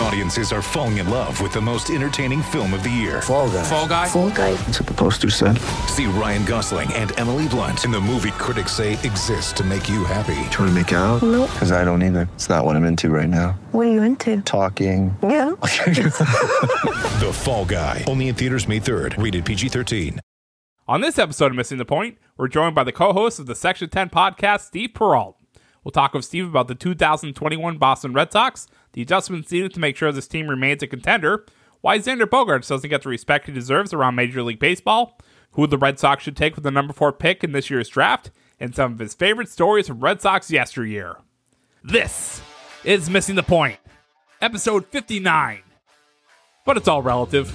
Audiences are falling in love with the most entertaining film of the year. Fall guy. Fall guy. Fall guy. That's what the poster said. See Ryan Gosling and Emily Blunt in the movie critics say exists to make you happy. Trying to make it out? Nope. Because I don't either. It's not what I'm into right now. What are you into? Talking. Yeah. The Fall Guy. Only in theaters May 3rd. Rated PG-13. On this episode of Missing the Point, we're joined by the co-host of the Section 10 podcast, Steve Perrault. We'll talk with Steve about the 2021 Boston Red Sox, the adjustments needed to make sure this team remains a contender, why Xander Bogaerts doesn't get the respect he deserves around Major League Baseball, who the Red Sox should take with the number four pick in this year's draft, and some of his favorite stories from Red Sox yesteryear. This is Missing the Point, episode 59. But it's all relative.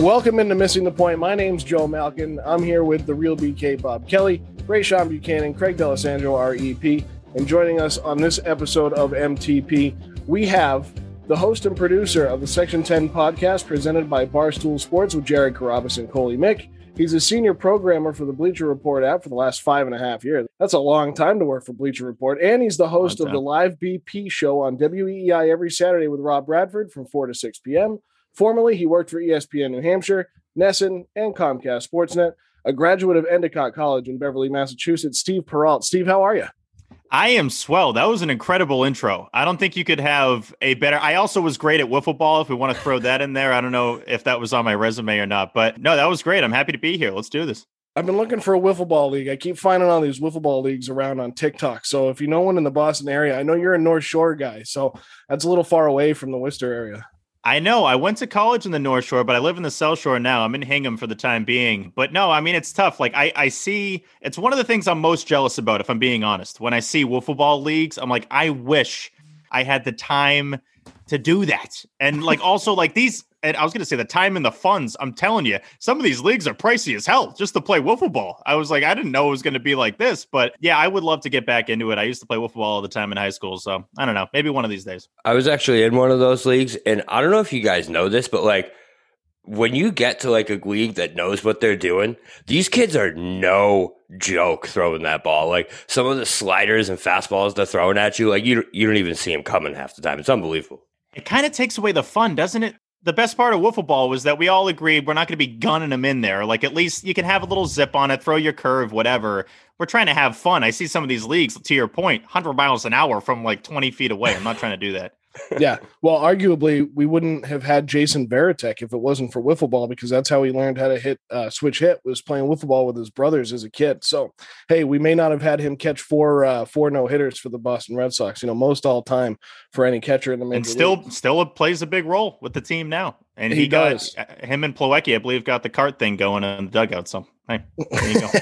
Welcome into Missing the Point. My name's Joe Malkin. I'm here with the real BK Bob Kelly, Ray Sean Buchanan, Craig D'Alessandro, REP, and joining us on this episode of MTP, we have the host and producer of the Section 10 podcast presented by Barstool Sports with Jared Carrabis and Coley Mick. He's a senior programmer for the Bleacher Report app for the last five and a half years. That's a long time to work for Bleacher Report. And he's the host of the Live BP show on WEEI every Saturday with Rob Bradford from 4 to 6 p.m. Formerly, he worked for ESPN New Hampshire, NESN, and Comcast Sportsnet. A graduate of Endicott College in Beverly, Massachusetts, Steve Perrault. Steve, how are you? I am swell. That was an incredible intro. I don't think you could have a better. I also was great at wiffle ball. If we want to throw that in there, I don't know if that was on my resume or not, but no, that was great. I'm happy to be here. Let's do this. I've been looking for a wiffle ball league. I keep finding all these wiffle ball leagues around on TikTok. So if you know one in the Boston area, I know you're a North Shore guy, so that's a little far away from the Worcester area. I know. I went to college in the North Shore, but I live in the South Shore now. I'm in Hingham for the time being. But no, I mean it's tough. Like I, I see it's one of the things I'm most jealous about, if I'm being honest. When I see wiffle ball leagues, I'm like, I wish I had the time to do that. And like also like these and I was gonna say the time and the funds. I'm telling you, some of these leagues are pricey as hell just to play wiffle ball. I was like, I didn't know it was gonna be like this, but yeah, I would love to get back into it. I used to play wiffle ball all the time in high school, so I don't know, maybe one of these days. I was actually in one of those leagues, and I don't know if you guys know this, but like when you get to like a league that knows what they're doing, these kids are no joke throwing that ball. Like some of the sliders and fastballs they're throwing at you, like you you don't even see them coming half the time. It's unbelievable. It kind of takes away the fun, doesn't it? The best part of wiffle ball was that we all agreed we're not going to be gunning them in there. Like at least you can have a little zip on it, throw your curve, whatever. We're trying to have fun. I see some of these leagues, to your point, 100 miles an hour from like 20 feet away. I'm not trying to do that. Yeah. Well, arguably, we wouldn't have had Jason Varitek if it wasn't for wiffle ball because that's how he learned how to hit uh, switch hit was playing wiffle ball with his brothers as a kid. So, hey, we may not have had him catch four uh, four no hitters for the Boston Red Sox. You know, most all time for any catcher in the major and still league. still plays a big role with the team now. And He he, got does. uh, him and Plawecki, I believe, got the cart thing going in the dugout. So hey, there you go.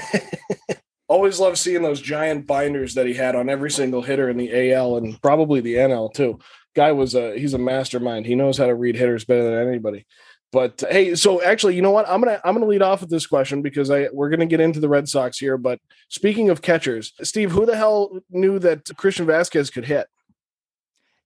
Always love seeing those giant binders that he had on every single hitter in the AL and probably the NL too. Guy was a he's a mastermind. He knows how to read hitters better than anybody. But hey, so actually, you know what? I'm gonna I'm gonna lead off with this question because I we're gonna get into the Red Sox here. But speaking of catchers, Steve, who the hell knew that Christian Vasquez could hit?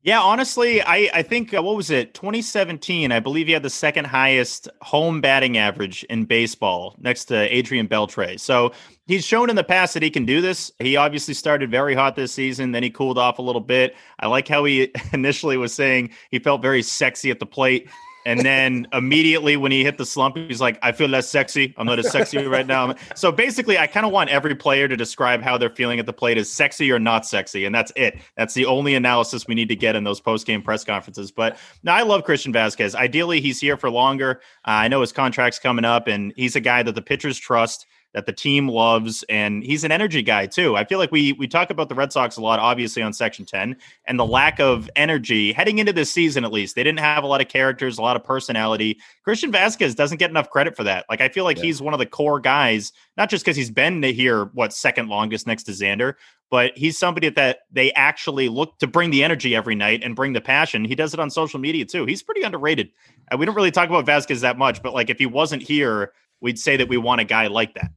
Yeah, honestly, I, I think uh, what was it? 2017, I believe he had the second highest home batting average in baseball next to Adrian Beltre. So he's shown in the past that he can do this. He obviously started very hot this season, then he cooled off a little bit. I like how he initially was saying he felt very sexy at the plate. And then immediately when he hit the slump, he's like, I feel less sexy. I'm not as sexy right now. So basically, I kind of want every player to describe how they're feeling at the plate as sexy or not sexy. And that's it. That's the only analysis we need to get in those post game press conferences. But now I love Christian Vasquez. Ideally, he's here for longer. Uh, I know his contract's coming up, and he's a guy that the pitchers trust that the team loves and he's an energy guy too. I feel like we we talk about the Red Sox a lot obviously on section 10 and the lack of energy heading into this season at least. They didn't have a lot of characters, a lot of personality. Christian Vasquez doesn't get enough credit for that. Like I feel like yeah. he's one of the core guys, not just cuz he's been here what second longest next to Xander, but he's somebody that they actually look to bring the energy every night and bring the passion. He does it on social media too. He's pretty underrated. We don't really talk about Vasquez that much, but like if he wasn't here, we'd say that we want a guy like that.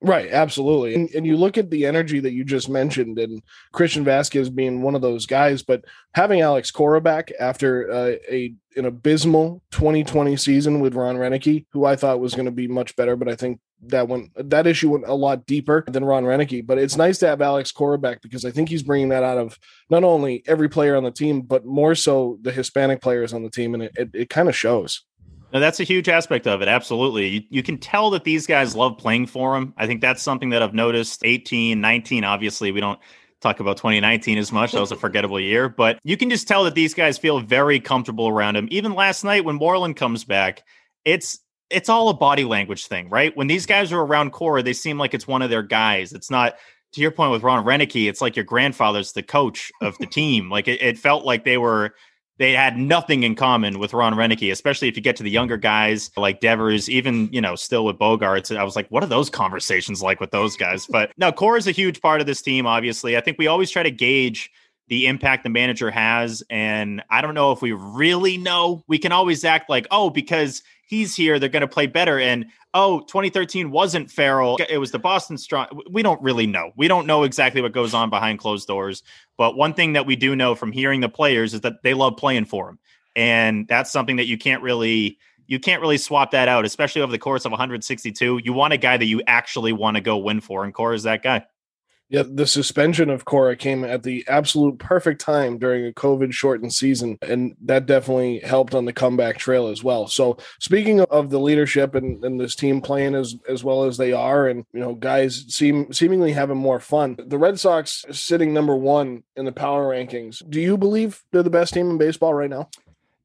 Right, absolutely. And, and you look at the energy that you just mentioned, and Christian Vasquez being one of those guys, but having Alex Cora back after uh, a an abysmal 2020 season with Ron Roenicke, who I thought was going to be much better, but I think that went that issue went a lot deeper than Ron Roenicke. But it's nice to have Alex Cora back because I think he's bringing that out of not only every player on the team, but more so the Hispanic players on the team, and it, it, it kind of shows. No, that's a huge aspect of it. Absolutely. You, you, can tell that these guys love playing for him. I think that's something that I've noticed 18, 19. Obviously, we don't talk about 2019 as much. That was a forgettable year, but you can just tell that these guys feel very comfortable around him. Even last night when Moreland comes back, it's it's all a body language thing, right? When these guys are around Cora, they seem like it's one of their guys. It's not to your point with Ron Roenicke, it's like your grandfather's the coach of the team. Like it, it felt like they were they had nothing in common with Ron Roenicke, especially if you get to the younger guys like Devers, even, you know, still with Bogaerts. I was like, what are those conversations like with those guys? But no, Cora is a huge part of this team, obviously. I think we always try to gauge the impact the manager has. And I don't know if we really know. We can always act like, oh, because he's here, they're going to play better. And oh, 2013 wasn't Farrell. It was the Boston strong. We don't really know. We don't know exactly what goes on behind closed doors. But one thing that we do know from hearing the players is that they love playing for him. And that's something that you can't really you can't really swap that out, especially over the course of 162. You want a guy that you actually want to go win for, and Cora is that guy. Yeah, the suspension of Cora came at the absolute perfect time during a COVID shortened season, and that definitely helped on the comeback trail as well. So, speaking of the leadership and, and this team playing as as well as they are, and you know, guys seem seemingly having more fun. The Red Sox sitting number one in the power rankings. Do you believe they're the best team in baseball right now?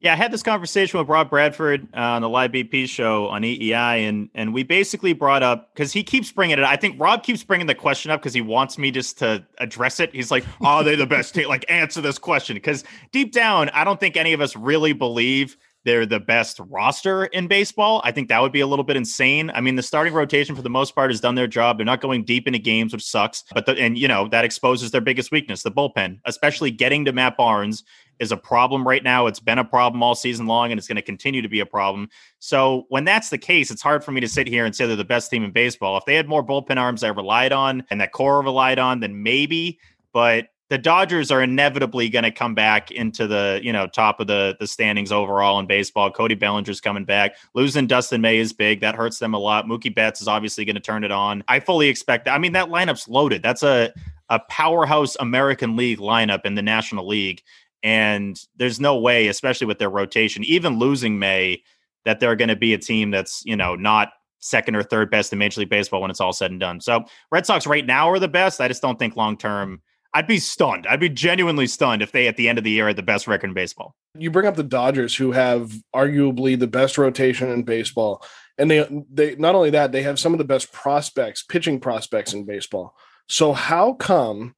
Yeah, I had this conversation with Rob Bradford uh, on the Live BP show on EEI, and and we basically brought up because he keeps bringing it. I think Rob keeps bringing the question up because he wants me just to address it. He's like, "Are they the best team?" Like, answer this question because deep down, I don't think any of us really believe they're the best roster in baseball. I think that would be a little bit insane. I mean, the starting rotation for the most part has done their job. They're not going deep into games, which sucks. But the, and you know that exposes their biggest weakness, the bullpen, especially getting to Matt Barnes is a problem right now. It's been a problem all season long, and it's going to continue to be a problem. So when that's the case, it's hard for me to sit here and say they're the best team in baseball. If they had more bullpen arms I relied on and that Cora relied on, then maybe. But the Dodgers are inevitably going to come back into the you know top of the the standings overall in baseball. Cody Bellinger's coming back. Losing Dustin May is big. That hurts them a lot. Mookie Betts is obviously going to turn it on. I fully expect that. I mean, that lineup's loaded. That's a a powerhouse American League lineup in the National League. And there's no way, especially with their rotation, even losing May, that they're going to be a team that's, you know, not second or third best in Major League Baseball when it's all said and done. So Red Sox right now are the best. I just don't think long term. I'd be stunned. I'd be genuinely stunned if they at the end of the year had the best record in baseball. You bring up the Dodgers, who have arguably the best rotation in baseball, and they they not only that they have some of the best prospects, pitching prospects in baseball. So how come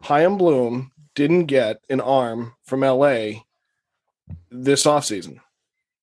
Chaim Bloom didn't get an arm from LA this offseason.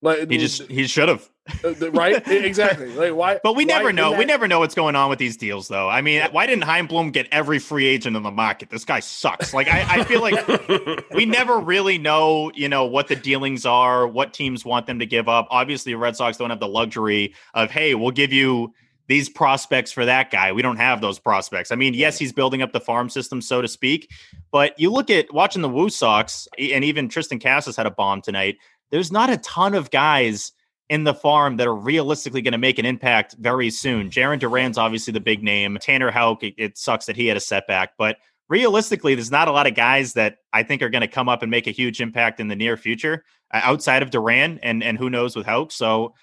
Like he just he should have. Uh, right? exactly. Like why? But we never know. That... We never know what's going on with these deals, though. I mean, why didn't Chaim Bloom get every free agent in the market? This guy sucks. Like I, I feel like we never really know, you know, what the dealings are, what teams want them to give up. Obviously, the Red Sox don't have the luxury of, hey, we'll give you these prospects for that guy. We don't have those prospects. I mean, yes, he's building up the farm system, so to speak. But you look at watching the Woo Sox, and even Triston Casas had a bomb tonight. There's not a ton of guys in the farm that are realistically going to make an impact very soon. Jarren Duran's obviously the big name. Tanner Houck, it, it sucks that he had a setback, but realistically, there's not a lot of guys that I think are going to come up and make a huge impact in the near future outside of Duran and and who knows with Houck. So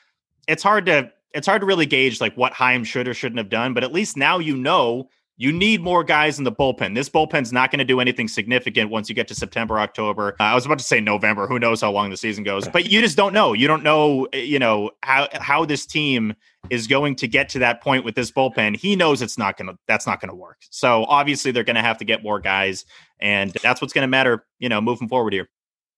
it's hard to it's hard to really gauge like what Chaim should or shouldn't have done. But at least now you know you need more guys in the bullpen. This bullpen's not going to do anything significant once you get to September, October. Uh, I was about to say November. Who knows how long the season goes? But you just don't know. You don't know, eh, you know, how how this team is going to get to that point with this bullpen. He knows it's not going to that's not going to work. So obviously they're going to have to get more guys and that's what's going to matter, you know, moving forward here.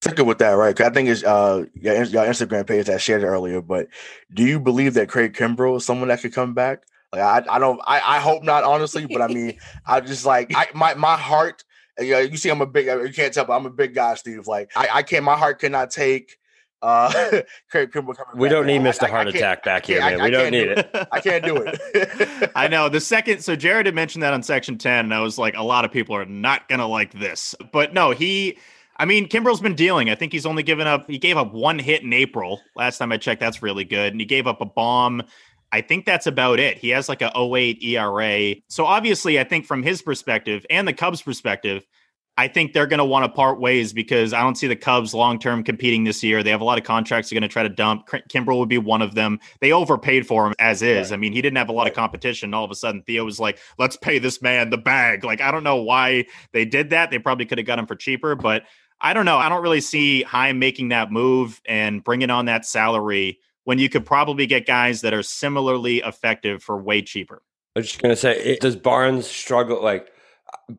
Sticking with that, right? 'cause I think it's uh your, your Instagram page that shared it earlier. But do you believe that Craig Kimbrel is someone that could come back? Like I, I don't, I, I hope not, honestly. But I mean, I just like I, my my heart. You, know, you see, I'm a big. You can't tell, but I'm a big guy, Steve. Like I, I can't. My heart cannot take. Uh, Craig Kimbrel coming back. We back. don't need I- Mr. I- I Heart Attack back here, man. I- We don't need do it. I can't do it. I know the second. So Jared had mentioned that on section 10, and I was like, a lot of people are not going to like this. But no, he, I mean, Kimbrel's been dealing. I think he's only given up, he gave up one hit in April. Last time I checked, that's really good. And he gave up a bomb. I think that's about it. He has like a 08 ERA. So obviously, I think from his perspective and the Cubs' perspective, I think they're going to want to part ways because I don't see the Cubs long term competing this year. They have a lot of contracts they're going to try to dump. K- Kimbrel would be one of them. They overpaid for him as is. I mean, he didn't have a lot of competition. All of a sudden, Theo was like, let's pay this man the bag. Like, I don't know why they did that. They probably could have got him for cheaper, but I don't know. I don't really see Chaim making that move and bringing on that salary when you could probably get guys that are similarly effective for way cheaper. I was just gonna say, it, does Barnes struggle? Like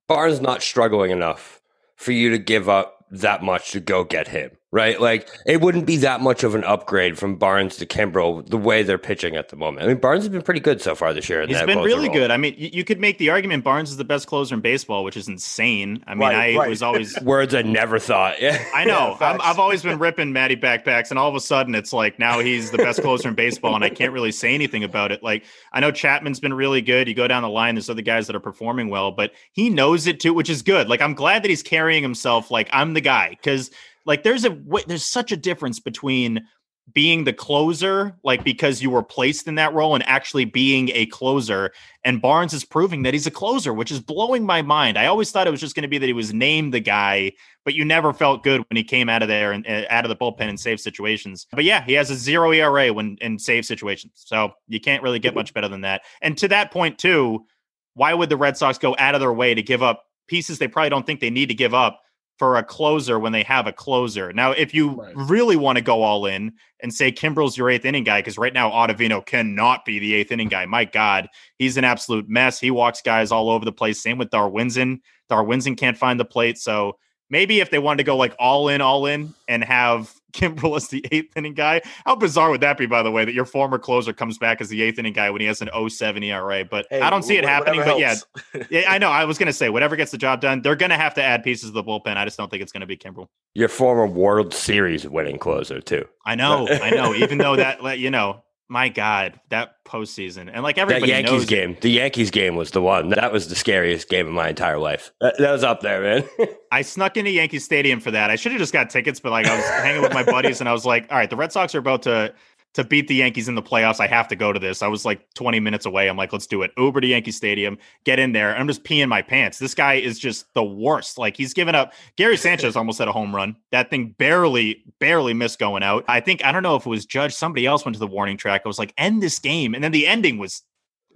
Barnes not struggling enough for you to give up that much to go get him, right? Like it wouldn't be that much of an upgrade from Barnes to Kimbrel the way they're pitching at the moment. I mean, Barnes has been pretty good so far this year. in He's that been really role. good. I mean, you, you could make the argument Barnes is the best closer in baseball, which is insane. I mean, Right, I right. was always Words I never thought. Yeah, I know. Yeah, I'm, I've always been ripping Matty backpacks, and all of a sudden it's like now he's the best closer in baseball, and I can't really say anything about it. Like I know Chapman's been really good. You go down the line, there's other guys that are performing well, but he knows it too, which is good. Like I'm glad that he's carrying himself like I'm the guy because like there's a there's such a difference between being the closer, like because you were placed in that role, and actually being a closer. And Barnes is proving that he's a closer, which is blowing my mind. I always thought it was just going to be that he was named the guy, but you never felt good when he came out of there and uh, out of the bullpen in save situations. But yeah, he has a zero ERA when in save situations, so you can't really get much better than that. And to that point too, why would the Red Sox go out of their way to give up pieces they probably don't think they need to give up? For a closer when they have a closer. Now, if you really want to go all in and say Kimbrel's your eighth inning guy, because right now Ottavino cannot be the eighth inning guy. My God, he's an absolute mess. He walks guys all over the place. Same with Darwinzon. Darwinzon can't find the plate. So maybe if they wanted to go like all in, all in, and have Kimbrel as the eighth inning guy, how bizarre would that be? By the way, that your former closer comes back as the eighth inning guy when he has an 07 ERA. But Hey, I don't see it happening. But yeah, helps. yeah, I know. I was gonna say whatever gets the job done, they're gonna have to add pieces of the bullpen. I just don't think it's gonna be Kimbrel. Your former World Series winning closer too. I know, I know. Even though that, like, you know, my God, that postseason and like That everybody Yankees knows game, the Yankees game was the one. That was the scariest game of my entire life. That, that was up there, man. I snuck into Yankee Stadium for that. I should have just got tickets, but like I was hanging with my buddies and I was like, all right, the Red Sox are about to to beat the Yankees in the playoffs. I have to go to this. I was like 20 minutes away. I'm like, let's do it. Uber to Yankee Stadium, get in there. I'm just peeing my pants. This guy is just the worst. Like he's given up. Gary Sanchez almost had a home run. That thing barely, barely missed going out. I think I don't know if it was Judge. Somebody else went to the warning track. I was like, end this game, and then the ending was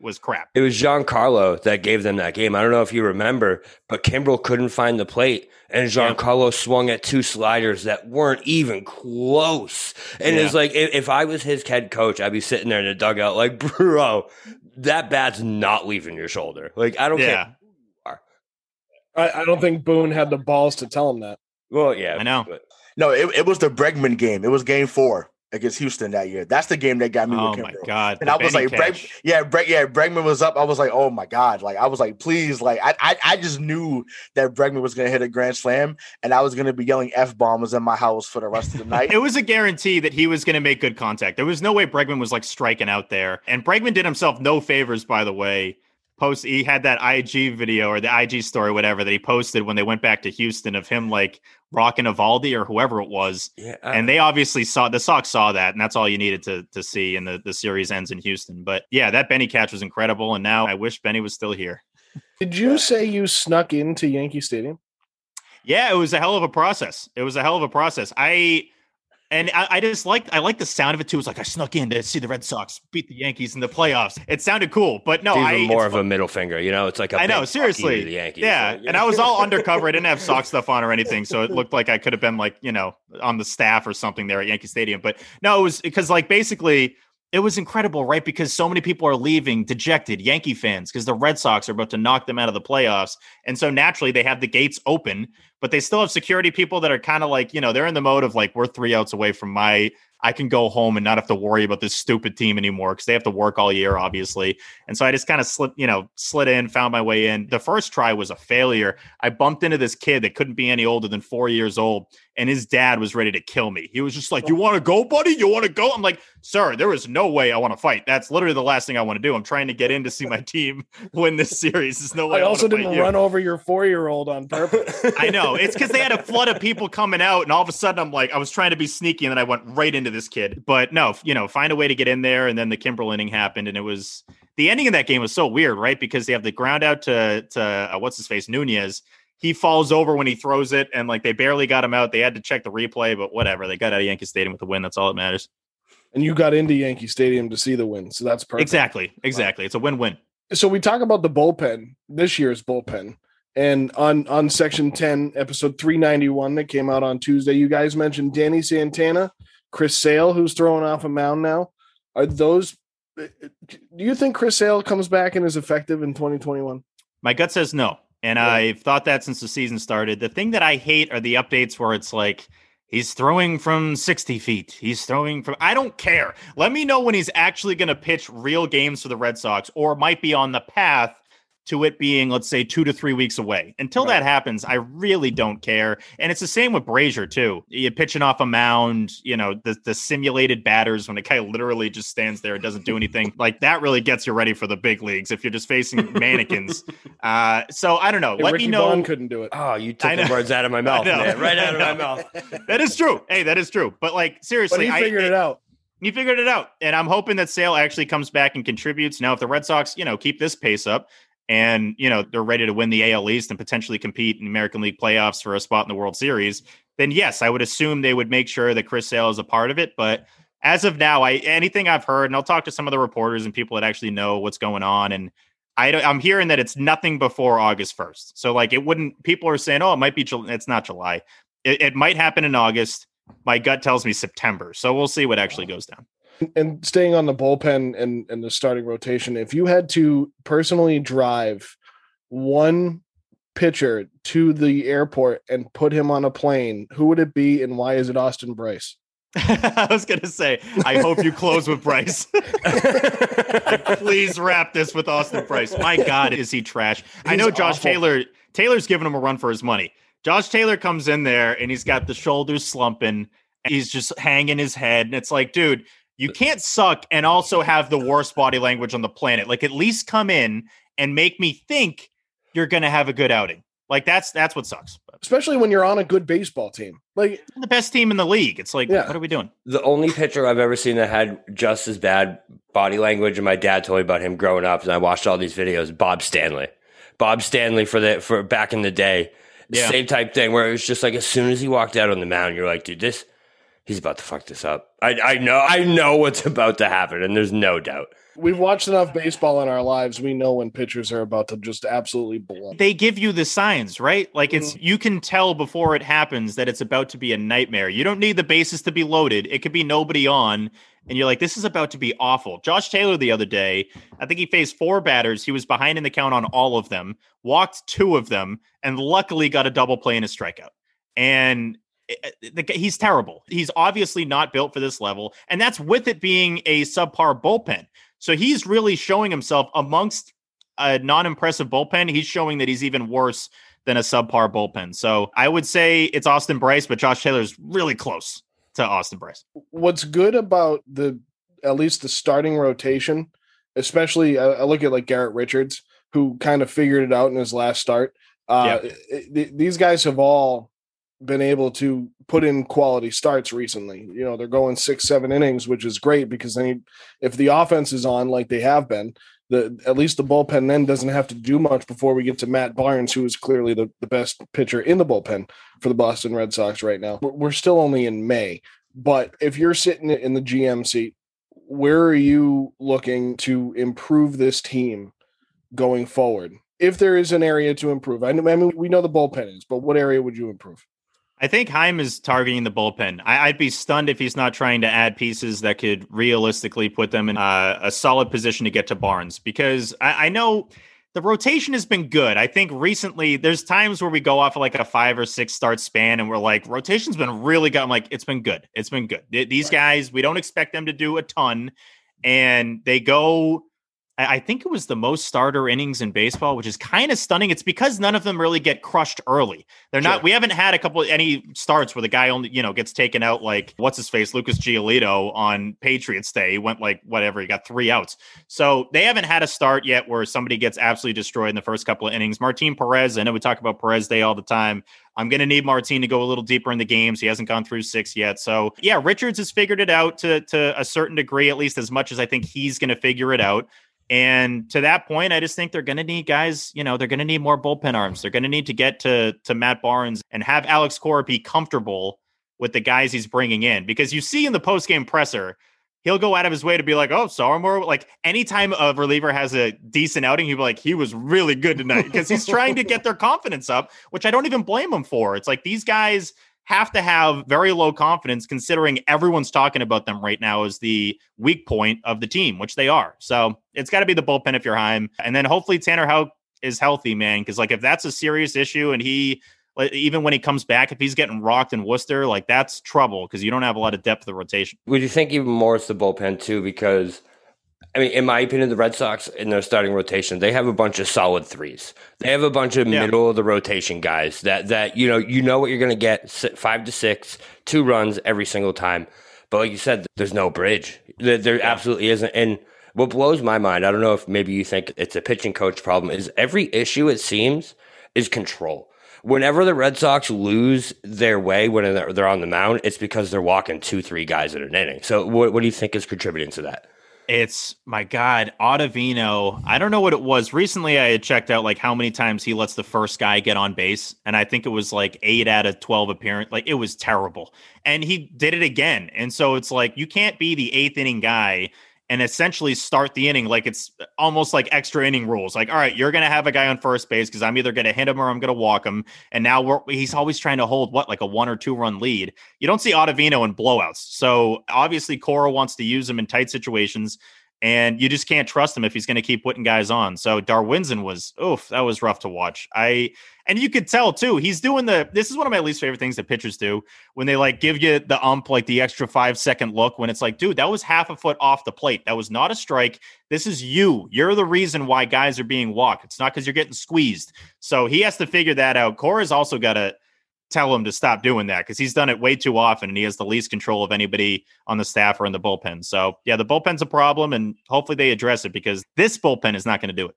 was crap. It was Giancarlo that gave them that game. I don't know if you remember, but Kimbrel couldn't find the plate, and Giancarlo swung at two sliders that weren't even close. And Yeah. it's like, if, if I was his head coach, I'd be sitting there in the dugout, like, bro, that bat's not leaving your shoulder. Like, I don't Yeah. care. I, I don't think Boone had the balls to tell him that. Well, yeah, I know. No, it, it was the Bregman game. It was game four against Houston that year. That's the game that got me Oh my Kimbrel. God. And the I was like, Breg, yeah, Breg, yeah, Bregman was up. I was like, oh my God. Like, I was like, please, like, I, I, I just knew that Bregman was going to hit a grand slam and I was going to be yelling F bombs in my house for the rest of the night. It was a guarantee that he was going to make good contact. There was no way Bregman was like striking out there. And Bregman did himself no favors, by the way. Post he had that IG video or the IG story, whatever, that he posted when they went back to Houston of him like rocking Eovaldi or whoever it was. Yeah, and they obviously saw the Sox saw that, and that's all you needed to to see. And the, the series ends in Houston. But yeah, that Benny catch was incredible. And now I wish Benny was still here. Did you say you snuck into Yankee Stadium? Yeah, it was a hell of a process. It was a hell of a process. I and I, I just like I like the sound of it too. It's like I snuck in to see the Red Sox beat the Yankees in the playoffs. It sounded cool, but no, Even I more it's of a middle finger. You know, it's like a I know, big fuck you seriously. to the Yankees. Yeah, Like, and I was all undercover. I didn't have sock stuff on or anything, so it looked like I could have been like you know on the staff or something there at Yankee Stadium. But no, it was because like basically it was incredible, right? Because so many people are leaving dejected Yankee fans because the Red Sox are about to knock them out of the playoffs, and so naturally they have the gates open, but they still have security people that are kind of like you know they're in the mode of like we're three outs away from my I can go home and not have to worry about this stupid team anymore because they have to work all year, obviously. And so I just kind of slid, you know, slid in, found my way in. The first try was a failure. I bumped into this kid that couldn't be any older than four years old, and his dad was ready to kill me. He was just like, "You want to go, buddy? You want to go?" I'm like, "Sir, there is no way I want to fight. That's literally the last thing I want to do. I'm trying to get in to see my team win this series. There's no way." I I also didn't you." run over your four year old on purpose. I know. It's because they had a flood of people coming out, and all of a sudden I'm like, I was trying to be sneaky, and then I went right into this kid. But no, you know, find a way to get in there, and then the Kimbrel inning happened, and it was the ending of that game was so weird, right? Because they have the ground out to to uh, what's his face Nunez. He falls over when he throws it, and like they barely got him out. They had to check the replay, but whatever. They got out of Yankee Stadium with the win. That's all that matters. and you got into Yankee Stadium to see the win. So that's perfect. Exactly, exactly. It's a win-win. so we talk about the bullpen this year's bullpen and on on section 10 episode 391 that came out on tuesday you guys mentioned danny santana chris sale who's throwing off a mound now are those do you think chris sale comes back and is effective in 2021 My gut says no. And Yeah. I've thought that since the season started. The thing that I hate are the updates where it's like, he's throwing from 60 feet. He's throwing from, I don't care. Let me know when he's actually going to pitch real games for the Red Sox or might be on the path to it being, let's say, two to three weeks away. Until that happens, I really don't care. And it's the same with Brasier, too. You're pitching off a mound, you know, the, the simulated batters when the guy literally just stands there and doesn't do anything. like that really gets you ready for the big leagues if you're just facing mannequins. Uh, so I don't know. Yeah, Let Ricky me know. Bond couldn't do it Oh, you I took the words out of my mouth, know. man. Right out of my mouth. that is true. Hey, that is true. But like but seriously, he I- figured it out he figured it out. And I'm hoping that Sale actually comes back and contributes. Now, if the Red Sox, you know, keep this pace up and, you know, they're ready to win the AL East and potentially compete in American League playoffs for a spot in the World Series, then yes, I would assume they would make sure that Chris Sale is a part of it. But as of now, I anything I've heard, and I'll talk to some of the reporters and people that actually know what's going on. And I don't, I'm hearing that it's nothing before August 1st. So like it wouldn't, people are saying, oh, it might be, Jul- it's not July. It, it might happen in August. My gut tells me September. So we'll see what actually goes down. And staying on the bullpen and, and the starting rotation, if you had to personally drive one pitcher to the airport and put him on a plane, who would it be and why is it Austin Brice? I was gonna say, I hope you close with Brice. Please wrap this with Austin Brice. My God, is he trash? I know Josh awful. Taylor. Taylor's giving him a run for his money. Josh Taylor comes in there and he's got the shoulders slumping. He's just hanging his head, and it's like, dude, you can't suck and also have the worst body language on the planet. Like, at least come in and make me think you're gonna have a good outing. Like that's that's what sucks. Especially when you're on a good baseball team. Like the best team in the league. It's like, Yeah. what are we doing? The only pitcher I've ever seen that had just as bad body language, and my dad told me about him growing up, and I watched all these videos. Bob Stanley, Bob Stanley for the for back in the day, Yeah. same type thing where it was just like as soon as he walked out on the mound, you're like, dude, this he's about to fuck this up. I I know I know what's about to happen, and there's no doubt. we've watched enough baseball in our lives. We know when pitchers are about to just absolutely blow. they give you the signs, right? Like it's mm-hmm. you can tell before it happens that it's about to be a nightmare. You don't need the bases to be loaded. It could be nobody on, and you're like, this is about to be awful. Josh Taylor the other day, I think he faced four batters. He was behind in the count on all of them, walked two of them, and luckily got a double play and a strikeout. And it- it- the, guy- he's terrible. He's obviously not built for this level, and that's with it being a subpar bullpen. So he's really showing himself amongst a non-impressive bullpen, he's showing that he's even worse than a subpar bullpen. So I would say it's Austin Brice, but Josh Taylor's really close to Austin Brice. What's good about the at least the starting rotation, especially I, I look at like Garrett Richards, who kind of figured it out in his last start. Uh, it- eh, th- these guys have all been able to put in quality starts recently. You know, they're going six, seven innings, which is great because then if the offense is on like they have been, the at least the bullpen then doesn't have to do much before we get to Matt Barnes, who is clearly the, the best pitcher in the bullpen for the Boston Red Sox right now. We're, still only in May, but if you're sitting in the GM seat, where are you looking to improve this team going forward? If there is an area to improve, I mean, we know the bullpen is, but what area would you improve? I think Chaim is targeting the bullpen. I, would be stunned if he's not trying to add pieces that could realistically put them in a, a solid position to get to Barnes because I, I, know the rotation has been good. I think recently there's times where we go off of like a five or six start span and we're like, rotation's been really good. I'm like, it's been good. It's been good. These guys, we don't expect them to do a ton and they go I think it was the most starter innings in baseball, which is kind of stunning. It's because none of them really get crushed early. They're sure. not. We haven't had a couple any starts where the guy only you know gets taken out like what's his face Lucas Giolito on Patriots Day. He went like whatever. He got three outs. So they haven't had a start yet where somebody gets absolutely destroyed in the first couple of innings. Martin Perez. I know we talk about Perez Day all the time. I'm going to need Martin to go a little deeper in the games. He hasn't gone through six yet. So, yeah, Richards has figured it out to, to a certain degree, at least as much as I think he's going to figure it out. And to that point, I just think they're going to need guys, you know, they're going to need more bullpen arms. They're going to need to get to to Matt Barnes and have Alex Cora be comfortable with the guys he's bringing in because you see in the post game presser, he'll go out of his way to be like, "Oh, Sawamura." Like anytime a reliever has a decent outing, he'll be like, "He was really good tonight," because he's trying to get their confidence up, which I don't even blame him for. It's like these guys have to have very low confidence considering everyone's talking about them right now as the weak point of the team, which they are. So it's got to be the bullpen if you're Chaim. And then hopefully Tanner Houck is healthy, man. Because like if that's a serious issue and he even when he comes back, if he's getting rocked in Worcester, like that's trouble because you don't have a lot of depth of the rotation. Would you think even more it's the bullpen too? Because I mean, in my opinion, the Red Sox in their starting rotation, they have a bunch of solid threes. They have a bunch of yeah. middle of the rotation guys that that you know you know what you're going to get five to six, two runs every single time. But like you said, there's no bridge. There, there yeah. absolutely isn't. And what blows my mind, I don't know if maybe you think it's a pitching coach problem, is every issue it seems is control. Whenever the Red Sox lose their way when they're on the mound, it's because they're walking two, three guys in an inning. So, what, what do you think is contributing to that? It's my God, Ottavino. I don't know what it was. Recently, I had checked out like how many times he lets the first guy get on base, and I think it was like eight out of twelve appearance. Like it was terrible, and he did it again. And so it's like you can't be the eighth inning guy and essentially start the inning like it's uh, almost like extra inning rules. Like, all right, you're going to have a guy on first base because I'm either going to hit him or I'm going to walk him. And now he's always trying to hold what, like a one or two run lead. You don't see Ottavino in blowouts. So obviously, Cora wants to use him in tight situations and you just can't trust him if he's going to keep putting guys on. So Darwinzon was, oof, that was rough to watch. I and you could tell too, he's doing the. This is one of my least favorite things that pitchers do when they like give you the ump like the extra five second look when it's like, dude, that was half a foot off the plate. That was not a strike. This is you. You're the reason why guys are being walked. It's not because you're getting squeezed. So he has to figure that out. Cora's also got to tell him to stop doing that because he's done it way too often and he has the least control of anybody on the staff or in the bullpen. So, yeah, the bullpen's a problem and hopefully they address it because this bullpen is not going to do it.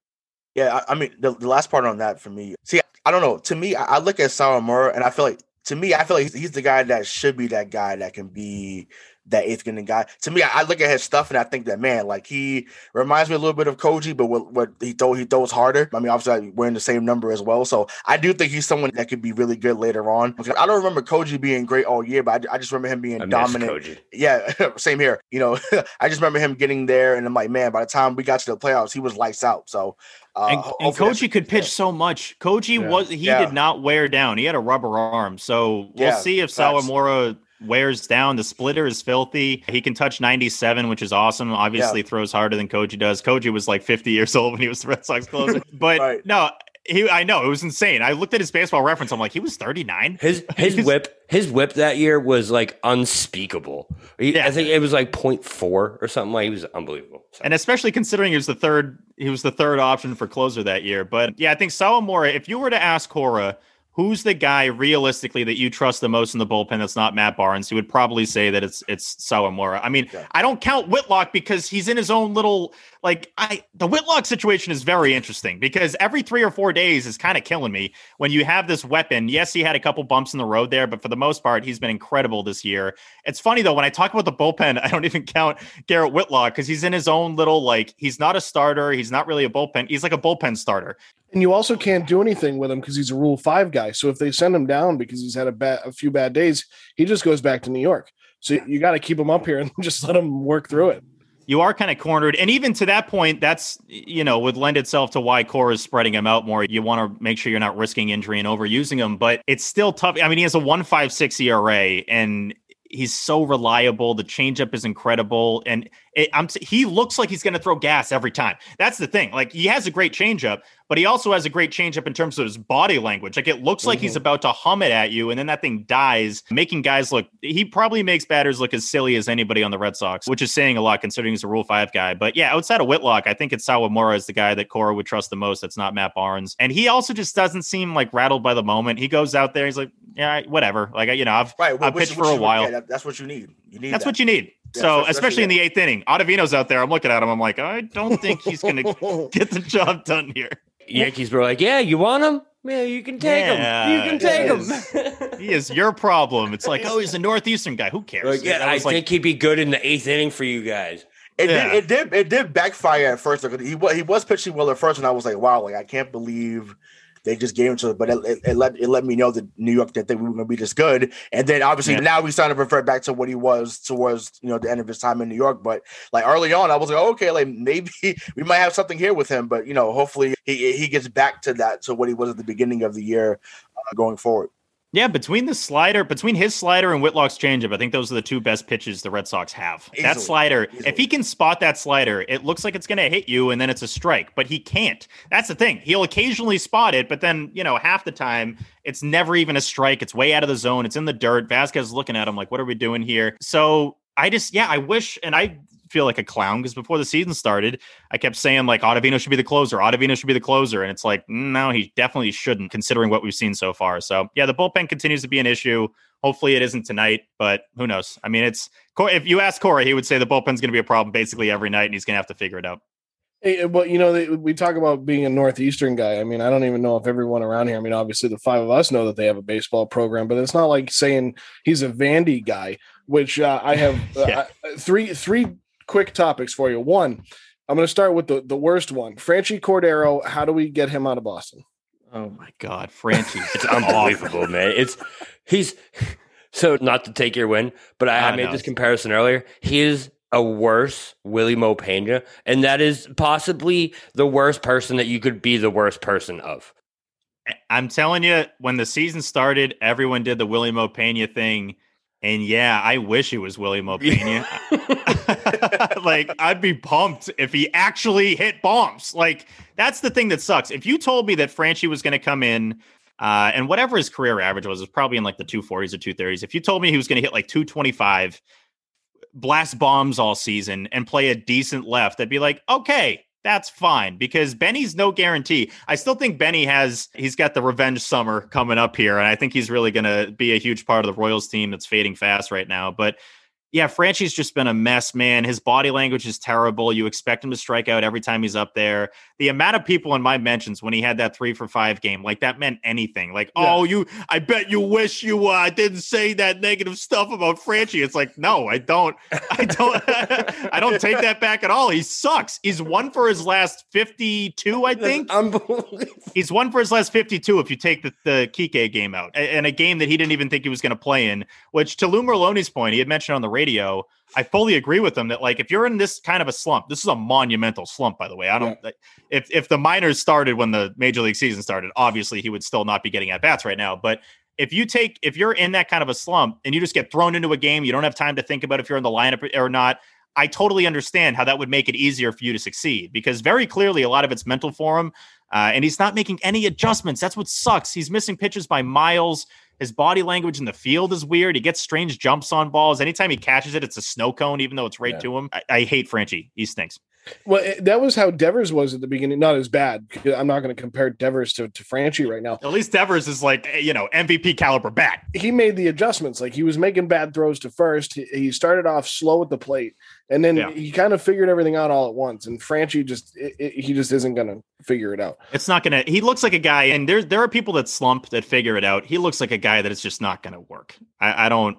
Yeah, I, I mean, the, the, last part on that for me, see, I don't know. To me, I, I look at Sawamura and I feel like, to me, I feel like he's, he's the guy that should be that guy that can be that eighth inning guy. To me, I, I, look at his stuff and I think that man, like he reminds me a little bit of Koji, but what, what he throw he throws harder. I mean, obviously we're in the same number as well, so I do think he's someone that could be really good later on. I don't remember Koji being great all year, but I, I just remember him being I dominant. Yeah, same here. You know, I just remember him getting there, and I'm like, man, by the time we got to the playoffs, he was lights out. So. Uh, and, and Koji could pitch yeah. so much. Koji yeah. was he yeah. did not wear down. He had a rubber arm. So we'll see if Sawamura wears down. The splitter is filthy. He can touch 97, which is awesome. Obviously, yeah. throws harder than Koji does. Koji was like 50 years old when he was the Red Sox closer. But right. no, he I know it was insane. I looked at his baseball reference. I'm like, he was 39. His his whip his whip that year was like unspeakable. He, yeah. I think it was like 0.4 or something. Like he was unbelievable. So. And especially considering he was the third he was the third option for closer that year. But yeah, I think Sawamura, if you were to ask Cora who's the guy realistically that you trust the most in the bullpen that's not Matt Barnes? He would probably say that it's it's Sawamura. I mean, I don't count Whitlock because he's in his own little like I the Whitlock situation is very interesting because every three or four days is kind of killing me when you have this weapon. Yes, he had a couple bumps in the road there, but for the most part, he's been incredible this year. It's funny though, when I talk about the bullpen, I don't even count Garrett Whitlock because he's in his own little like he's not a starter, he's not really a bullpen, he's like a bullpen starter. And you also can't do anything with him because he's a Rule Five guy. So if they send him down because he's had a bad, a few bad days, he just goes back to New York. So you got to keep him up here and just let him work through it. You are kind of cornered, and even to that point, that's you know would lend itself to why Cora is spreading him out more. You want to make sure you're not risking injury and overusing him, but it's still tough. I mean, he has a one five six ERA, and he's so reliable. The changeup is incredible, and it, I'm he looks like he's going to throw gas every time. That's the thing. Like he has a great changeup, but he also has a great changeup in terms of his body language. Like it looks like he's Mm-hmm. about to hum it at you, and then that thing dies, making guys look. He probably makes batters look as silly as anybody on the Red Sox, which is saying a lot considering he's a Rule Five guy. But yeah, outside of Whitlock, I think it's Sawamura is the guy that Cora would trust the most. That's not Matt Barnes, and he also just doesn't seem like rattled by the moment. He goes out there, he's like, yeah, whatever. Like you know, I've Right, I've pitched which for a you- while. yeah, that- that's what you need. You need That's that. what you need. Yeah, so, especially- especially in the eighth inning, Ottavino's out there. I'm looking at him. I'm like, I don't think he's going to get the job done here. Yankees were like, "Yeah, you want him? Yeah, you can take Yeah, him. You can take it him." He is your problem. It's like, oh, he's a northeastern guy. Who cares? Like, yeah, That I was like- think he'd be good in the eighth inning for you guys. It Yeah. did. It did. It did backfire at first. He was. He was pitching well at first, and I was like, "Wow! Like I can't believe they just gave him to." But it, it, it let it let me know that New York didn't think we were going to be this good. And then obviously Yeah. now we started to revert back to what he was towards you know the end of his time in New York. But like early on, I was like, okay, like maybe we might have something here with him. But you know, hopefully he he gets back to that to what he was at the beginning of the year uh, going forward. Yeah, between the slider, between his slider and Whitlock's changeup, I think those are the two best pitches the Red Sox have. that Easily. slider, if he can spot that slider, it looks like it's going to hit you and then it's a strike, but he can't. That's the thing. He'll occasionally spot it, but then, you know, half the time it's never even a strike. It's way out of the zone. It's in the dirt. Vasquez is looking at him like, what are we doing here? So I just, yeah, I wish, and I feel like a clown because before the season started, I kept saying like Ottavino should be the closer. Ottavino should be the closer. And it's like, no, he definitely shouldn't considering what we've seen so far. So yeah, the bullpen continues to be an issue. Hopefully it isn't tonight, but who knows? I mean, it's if you ask Cora, he would say the bullpen's going to be a problem basically every night and he's going to have to figure it out. Hey, well, you know, they, we talk about being a northeastern guy. I mean, I don't even know if everyone around here. I mean, obviously, the five of us know that they have a baseball program, but it's not like saying he's a Vandy guy. Which uh, I have uh, Yeah. Three three quick topics for you. One, I'm going to start with the the worst one. Franchy Cordero. How do we get him out of Boston? Oh my God, Franchy. It's unbelievable, man. It's he's so not to take your win, but I, I I made know. this comparison earlier. He is a worse Wily Mo Pena, and that is possibly the worst person that you could be the worst person of. I'm telling you, when the season started, everyone did the Wily Mo Pena thing. And yeah, I wish it was William Mo like, I'd be pumped if he actually hit bombs. Like, that's the thing that sucks. If you told me that Franchy was going to come in uh, and whatever his career average was, was probably in like the 240s or 230s. If you told me he was going to hit like 225, blast bombs all season, and play a decent left, I'd be like, okay, that's fine because Benny's no guarantee. I still think Benny has he's got the revenge summer coming up here, and I think he's really going to be a huge part of the Royals team that's fading fast right now. But yeah, Franchy's just been a mess, man. His body language is terrible. You expect him to strike out every time he's up there. The amount of people in my mentions when he had that three for five game, like that meant anything. Like, oh, you, I bet you wish you uh, didn't say that negative stuff about Franchy. It's like, no, I don't. I don't. I don't take that back at all. He sucks. He's one for his last fifty-two, I think. Unbelievable. He's one for his last 52 if you take the, the Kike game out, and a game that he didn't even think he was going to play in, which to Lou Merloni's point, he had mentioned on the radio. I fully agree with him that, like, if you're in this kind of a slump, this is a monumental slump, by the way. I don't, like, if, if the minors started when the major league season started, obviously he would still not be getting at bats right now. But if you take, if you're in that kind of a slump and you just get thrown into a game, you don't have time to think about if you're in the lineup or not. I totally understand how that would make it easier for you to succeed because very clearly a lot of it's mental for him. Uh, and he's not making any adjustments. That's what sucks. He's missing pitches by miles. His body language in the field is weird. He gets strange jumps on balls. Anytime he catches it, it's a snow cone, even though it's right Yeah. to him. I, I hate Franchy. He stinks. Well, it- that was how Devers was at the beginning. Not as bad. I'm not going to compare Devers to, to Franchy right now. At least Devers is like you know MVP caliber bat. He made the adjustments. Like he was making bad throws to first. He, he started off slow at the plate, and then Yeah. he kind of figured everything out all at once. And Franchy just it, it- he just isn't going to figure it out. It's not gonna. He looks like a guy, and there there are people that slump that figure it out. He looks like a guy that it's just not gonna work. I, I don't.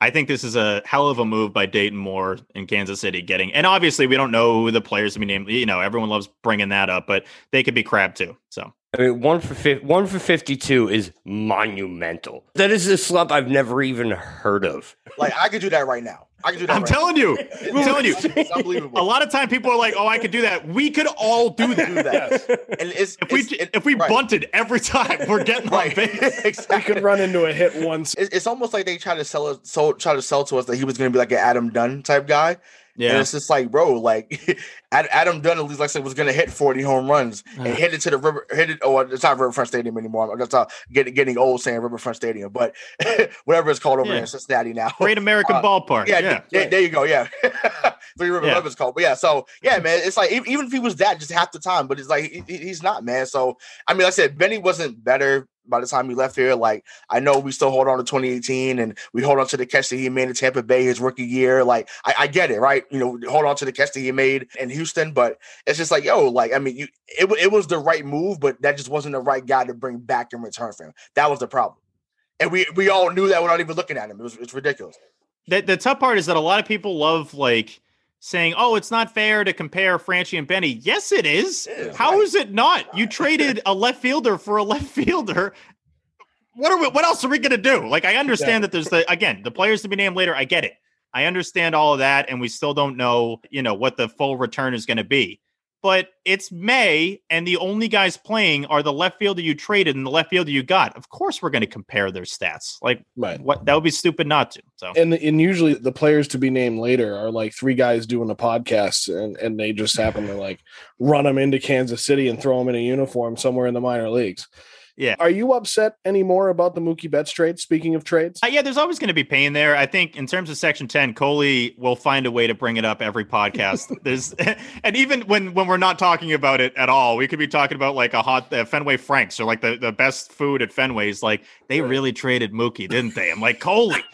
I think this is a hell of a move by Dayton Moore in Kansas City getting, and obviously we don't know who the players to be named. You know, everyone loves bringing that up, but they could be crap too. So I mean, one for fi- one for fifty-two is monumental. That is a slump I've never even heard of. Like I could do that right now. I could do that. I'm right telling you. I'm telling you, it's unbelievable. a lot of time people are like, "Oh, I could do that." We could all do that. do that. And it's If we it- if we right. bunted every time, we're getting right, on base. I exactly. could run into a hit once. It's, it's almost like they try to sell it, so try to sell to us that he was going to be like an Adam Dunn type guy. And Yeah, it's just like, bro, like Ad- Adam Dunn at least like I said was gonna hit 40 home runs and hit it to the river hit it oh it's not Riverfront Stadium anymore. That's not getting getting old saying Riverfront Stadium, but whatever it's called over Yeah. there in Cincinnati now. Great American Uh, Ballpark. Yeah, Yeah, th- there you go. Yeah, Three River Yeah. River's called. But yeah, so yeah, man, it's like even if he was that just half the time, but it's like he- he- he's not, man. So I mean, like I said, Benny wasn't better by the time he left here. Like I know we still hold on to 2018 and we hold on to the catch that he made in Tampa Bay his rookie year. Like I, I get it, right? You know, hold on to the catch that he made in Houston, but it's just like, yo, like I mean, you it, it was the right move, but that just wasn't the right guy to bring back in return for him. That was the problem. And we we all knew that without even looking at him. It was it's ridiculous. the, the tough part is that a lot of people love like saying, "Oh, it's not fair to compare Franchy and Benny." Yes, it is. It is, How right. is it not? You traded a left fielder for a left fielder. What are we, what else are we going to do? Like, I understand that there's the again the players to be named later. I get it. I understand all of that, and we still don't know, you know, what the full return is going to be. But it's May, and the only guys playing are the left fielder you traded and the left fielder you got. Of course, we're going to compare their stats. Like, Right. what that would be stupid not to. So And and usually the players to be named later are like three guys doing a podcast, and and they just happen to like run them into Kansas City and throw them in a uniform somewhere in the minor leagues. Yeah. Are you upset anymore about the Mookie Betts trade? Speaking of trades, Uh, yeah, there's always going to be pain there. I think in terms of Section 10, Coley will find a way to bring it up every podcast. there's, and even when when we're not talking about it at all, we could be talking about like a hot uh, Fenway Franks or like the, the best food at Fenway's. Like they really traded Mookie, didn't they? I'm like Coley,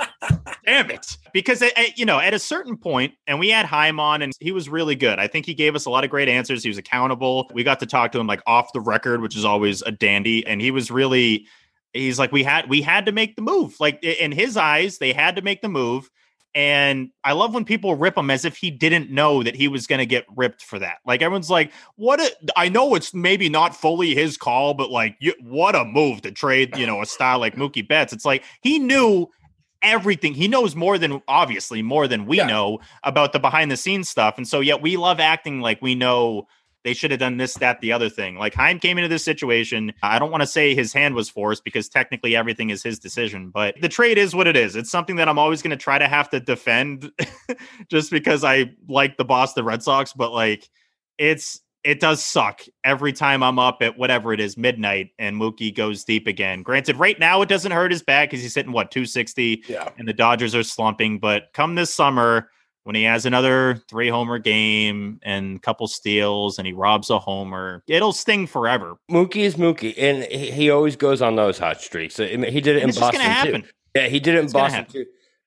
damn it, because uh, uh, you know at a certain point, and we had Chaim on, and he was really good. I think he gave us a lot of great answers. He was accountable. We got to talk to him like off the record, which is always a dandy, and he was really he's like we had we had to make the move like in his eyes they had to make the move and i love when people rip him as if he didn't know that he was going to get ripped for that like everyone's like what a, i know it's maybe not fully his call but like you, what a move to trade you know a style like mookie betts it's like he knew everything he knows more than obviously more than we Yeah. know about the behind the scenes stuff and so yet we love acting like we know they should have done this, that, the other thing. Like Chaim came into this situation. I don't want to say his hand was forced because technically everything is his decision, but the trade is what it is. It's something that I'm always going to try to have to defend just because I like the Boston Red Sox, but like it's it does suck every time I'm up at whatever it is midnight and Mookie goes deep again. Granted, right now it doesn't hurt his back because he's hitting what 260 yeah, and the Dodgers are slumping. But come this summer, when he has another three homer game and a couple steals and he robs a homer, it'll sting forever. Mookie is Mookie, and he, he always goes on those hot streaks. He did it And in it's Boston too. Yeah, he did it in gonna Boston too.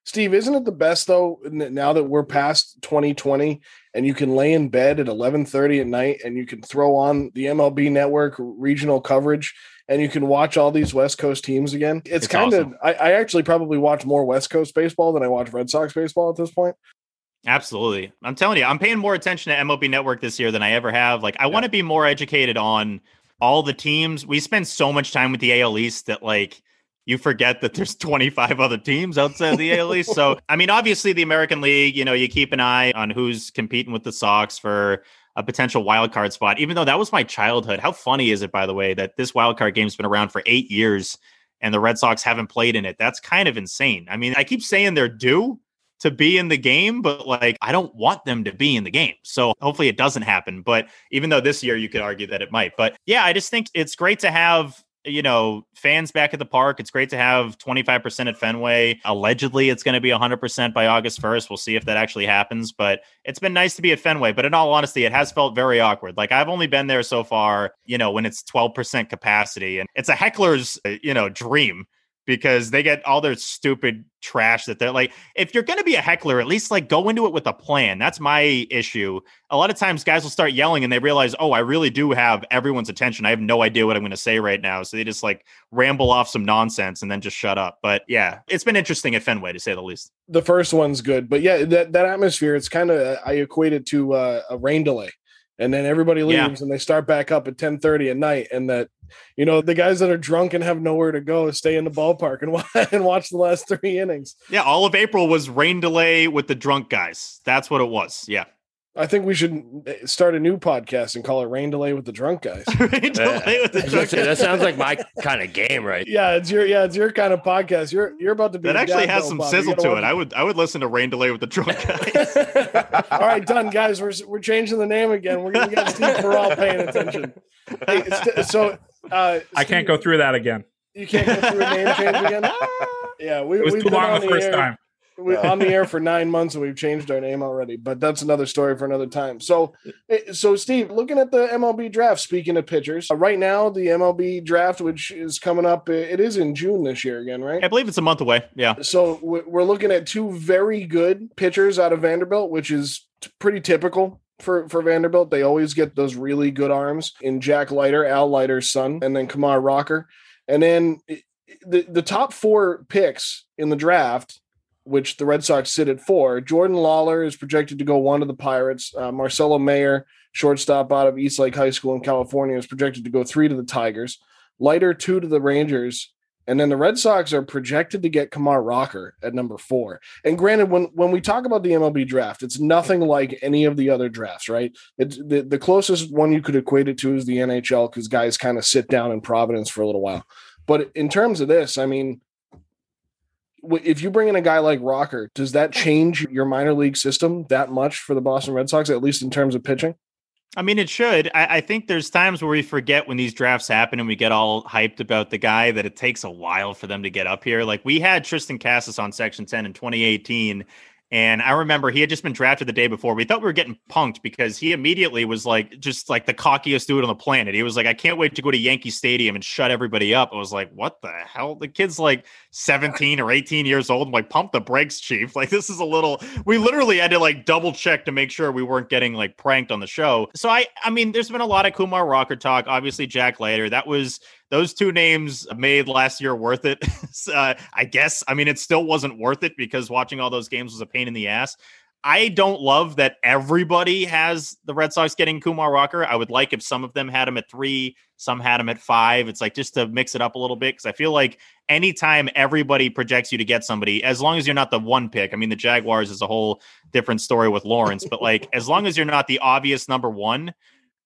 Steve, isn't it the best though? Now that we're past 2020, and you can lay in bed at 11:30 at night, and you can throw on the MLB Network regional coverage, and you can watch all these West Coast teams again. It's, It's kind of. awesome. I, I actually probably watch more West Coast baseball than I watch Red Sox baseball at this point. Absolutely. I'm telling you, I'm paying more attention to MLB Network this year than I ever have. Like, I want to be more educated on all the teams. We spend so much time with the AL East that, like, you forget that there's 25 other teams outside the AL East. So, I mean, obviously, the American League, you know, you keep an eye on who's competing with the Sox for a potential wild card spot, even though that was my childhood. How funny is it, by the way, that this wild card game's been around for eight years and the Red Sox haven't played in it? That's kind of insane. I mean, I keep saying they're due to be in the game, but like I don't want them to be in the game. So hopefully it doesn't happen. But even though this year you could argue that it might. But yeah, I just think it's great to have you know, fans back at the park. It's great to have 25% at Fenway. Allegedly, it's going to be 100% by August 1st. We'll see if that actually happens, but it's been nice to be at Fenway. But in all honesty, it has felt very awkward. Like I've only been there so far, you know, when it's 12% capacity and it's a heckler's, uh, you know, dream because they get all their stupid trash that they're like if you're going to be a heckler at least like go into it with a plan. That's my issue. A lot of times guys will start yelling and they realize oh i really do have everyone's attention. I have no idea what i'm going to say right now. So they just like ramble off some nonsense and then just shut up. But yeah it's been interesting at fenway to say the least. The first one's good, but yeah, that, that atmosphere, it's kind of I equate it to uh, a rain delay, and then everybody Yeah. leaves and they start back up at ten thirty at night, and that you know the guys that are drunk and have nowhere to go stay in the ballpark and and watch the last three innings. yeah all of april was rain delay with the drunk guys that's what it was yeah I think we should start a new podcast and call it Rain Delay with the Drunk Guys. rain delay with the I was gonna drunk say, that sounds like my kind of game, right? yeah, it's your yeah, it's your kind of podcast. You're you're about to be that actually has some Bob. Sizzle gotta to watch it i would i would listen to rain delay with the drunk guys All right, done, guys. We're we're changing the name again. We're gonna get Steve Perrault paying attention. Hey, st- so uh, I can't go through that again. You can't go through a name change again. Yeah, we, It was we've too been long on the first air, time. We, on the air for nine months and we've changed our name already. But that's another story for another time. So, eh, so Steve, looking at the MLB draft. Speaking of pitchers, uh, right now the MLB draft, which is coming up, eh, it is in June this year again, right? i believe it's a month away yeah So we- we're looking at two very good pitchers out of Vanderbilt, which is t- pretty typical for, for Vanderbilt. They always get those really good arms in Jack Leiter, Al Leiter's son, and then Kumar Rocker. And then the, the top four picks in the draft, which the Red Sox sit at four, Jordan Lawlar is projected to go one to the Pirates. Uh, Marcelo Mayer, shortstop out of Eastlake High School in California, is projected to go three to the Tigers. Leiter two to the Rangers. And then the Red Sox are projected to get Kumar Rocker at number four. And granted, when when we talk about the MLB draft, it's nothing like any of the other drafts, right? The, the closest one you could equate it to is the NHL because guys kind of sit down in Providence for a little while. But in terms of this, I mean, if you bring in a guy like Rocker, does that change your minor league system that much for the Boston Red Sox, at least in terms of pitching? I mean, it should. I, I think there's times where we forget when these drafts happen and we get all hyped about the guy that it takes a while for them to get up here. Like we had Triston Casas on Section 10 in 2018. And I remember he had just been drafted the day before. We thought we were getting punked because he immediately was like, just like the cockiest dude on the planet. He was like, I can't wait to go to Yankee Stadium and shut everybody up. I was like, what the hell? The kid's like 17 or 18 years old. I'm like, pump the brakes, chief. Like, this is a little, we literally had to like double check to make sure we weren't getting like pranked on the show. So I, I mean, there's been a lot of Kumar Rocker talk. Obviously, Jack Leiter. That was, those two names made last year worth it. uh, I guess. I mean, it still wasn't worth it because watching all those games was a pain in the ass. I don't love that everybody has the Red Sox getting Kumar Rocker. I would like if some of them had him at three, some had him at five. It's like just to mix it up a little bit because I feel like anytime everybody projects you to get somebody, as long as you're not the one pick, I mean, the Jaguars is a whole different story with Lawrence, but like as long as you're not the obvious number one,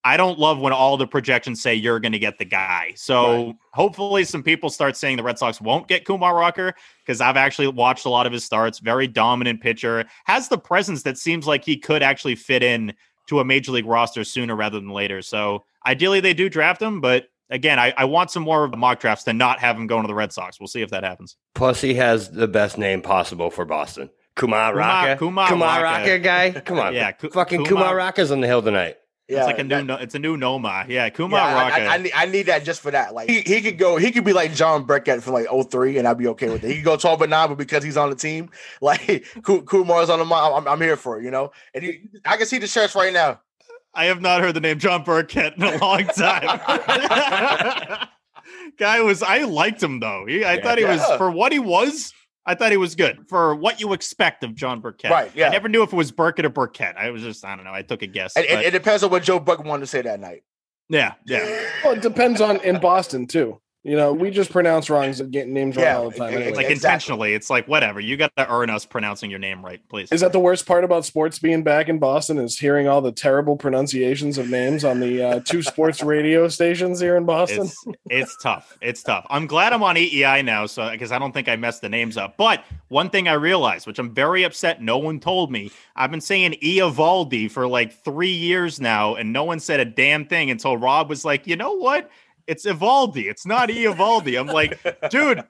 I don't love when all the projections say you're going to get the guy. So Right. hopefully, some people start saying the Red Sox won't get Kumar Rocker because I've actually watched a lot of his starts. Very dominant pitcher, has the presence that seems like he could actually fit in to a major league roster sooner rather than later. So ideally, they do draft him, but again, I, I want some more of the mock drafts to not have him going to the Red Sox. We'll see if that happens. Plus, he has the best name possible for Boston. Kumar Kumar- Rocker. Kumar Kumar Rocker. Rocker guy. Come on. Yeah, Fucking Kumar- Kumar Rocker's on the hill tonight. Yeah, it's like a new, that- no, it's a new Nomar. Yeah, Kumar yeah, I- I, I, need, I need that just for that. Like he, he could go, he could be like John Burkett from like 03 and I'd be okay with it. He could go 12 and 9, but because he's on the team, like Ku- Kumar's on the mind, I'm, I'm here for it, you know? And he, I can see the shirts right now. I have not heard the name John Burkett in a long time. Guy was I liked him though. He, I Yeah. thought he was for what he was. I thought he was good for what you expect of John Burkett. Right, yeah. I never knew if it was Burkett or Burkett. I was just I don't know. I took a guess. And, and but- it depends on what Joe Buck wanted to say that night. yeah, yeah. Well, it depends on in Boston too. You know, we just pronounce wrongs and get names wrong Yeah, all the time. it- Anyway. It's like Exactly. intentionally. It's like whatever. You got to earn us pronouncing your name right, please. Is that the worst part about sports being back in Boston? Is hearing all the terrible pronunciations of names on the uh, two sports radio stations here in Boston? It's it's tough. It's tough. I'm glad I'm on EEI now, so because I don't think I messed the names up. But one thing I realized, which I'm very upset, no one told me. I've been saying Eovaldi for like three years now, and no one said a damn thing until Rob was like, you know what? It's Evaldi. It's not Evaldi. I'm like, dude,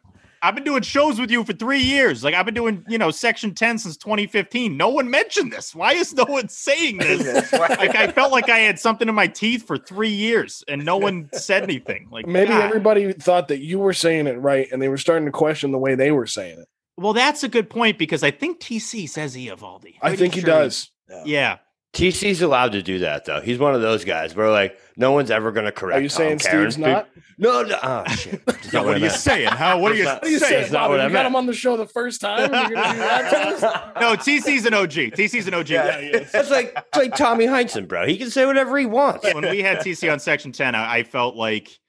I've been doing shows with you for three years. Like I've been doing, you know, Section 10 since 2015. No one mentioned this. Why is no one saying this? like I felt like I had something in my teeth for three years and no one said anything. Like Maybe God. everybody thought that you were saying it right and they were starting to question the way they were saying it. Well, that's a good point because I think TC says Evaldi. I think he does. Yeah. TC's allowed to do that though. He's one of those guys where like no one's ever going to correct. Him. Are you Tom saying Karen's Steve's not? No, no. Oh shit. That's not what are you saying? How? What are you What are you That's saying? not Bobby? what I You got meant. him on the show the first time and you're do that to us? No, TC's an OG. TC's an OG. That's like it's like Tommy Heinsohn, bro. He can say whatever he wants. when we had TC on Section 10, I, I felt like,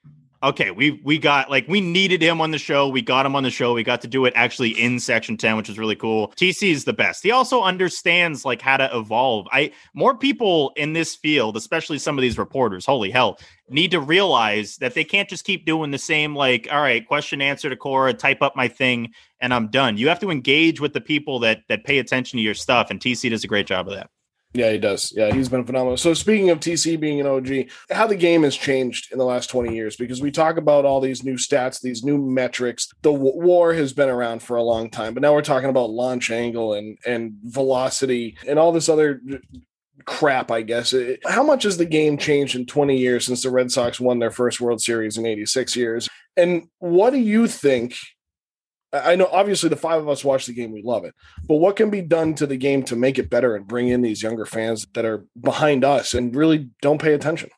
okay, we we got like we needed him on the show. We got him on the show. We got to do it actually in Section 10, which is really cool. TC is the best. He also understands like how to evolve. I more people in this field, especially some of these reporters, holy hell, need to realize that they can't just keep doing the same like, all right, question answer to Cora, type up my thing, and I'm done. You have to engage with the people that that pay attention to your stuff, and TC does a great job of that. Yeah, he does. Yeah, he's been phenomenal. So speaking of TC being an OG, how the game has changed in the last 20 years because we talk about all these new stats, these new metrics. The w- war has been around for a long time, but now we're talking about launch angle and and velocity and all this other crap, I guess. It- How much has the game changed in 20 years since the Red Sox won their first World Series in 86 years? And what do you think I I know obviously the five of us watch the game, we love it. But what can be done to the game to make it better and bring in these younger fans that are behind us and really don't pay attention?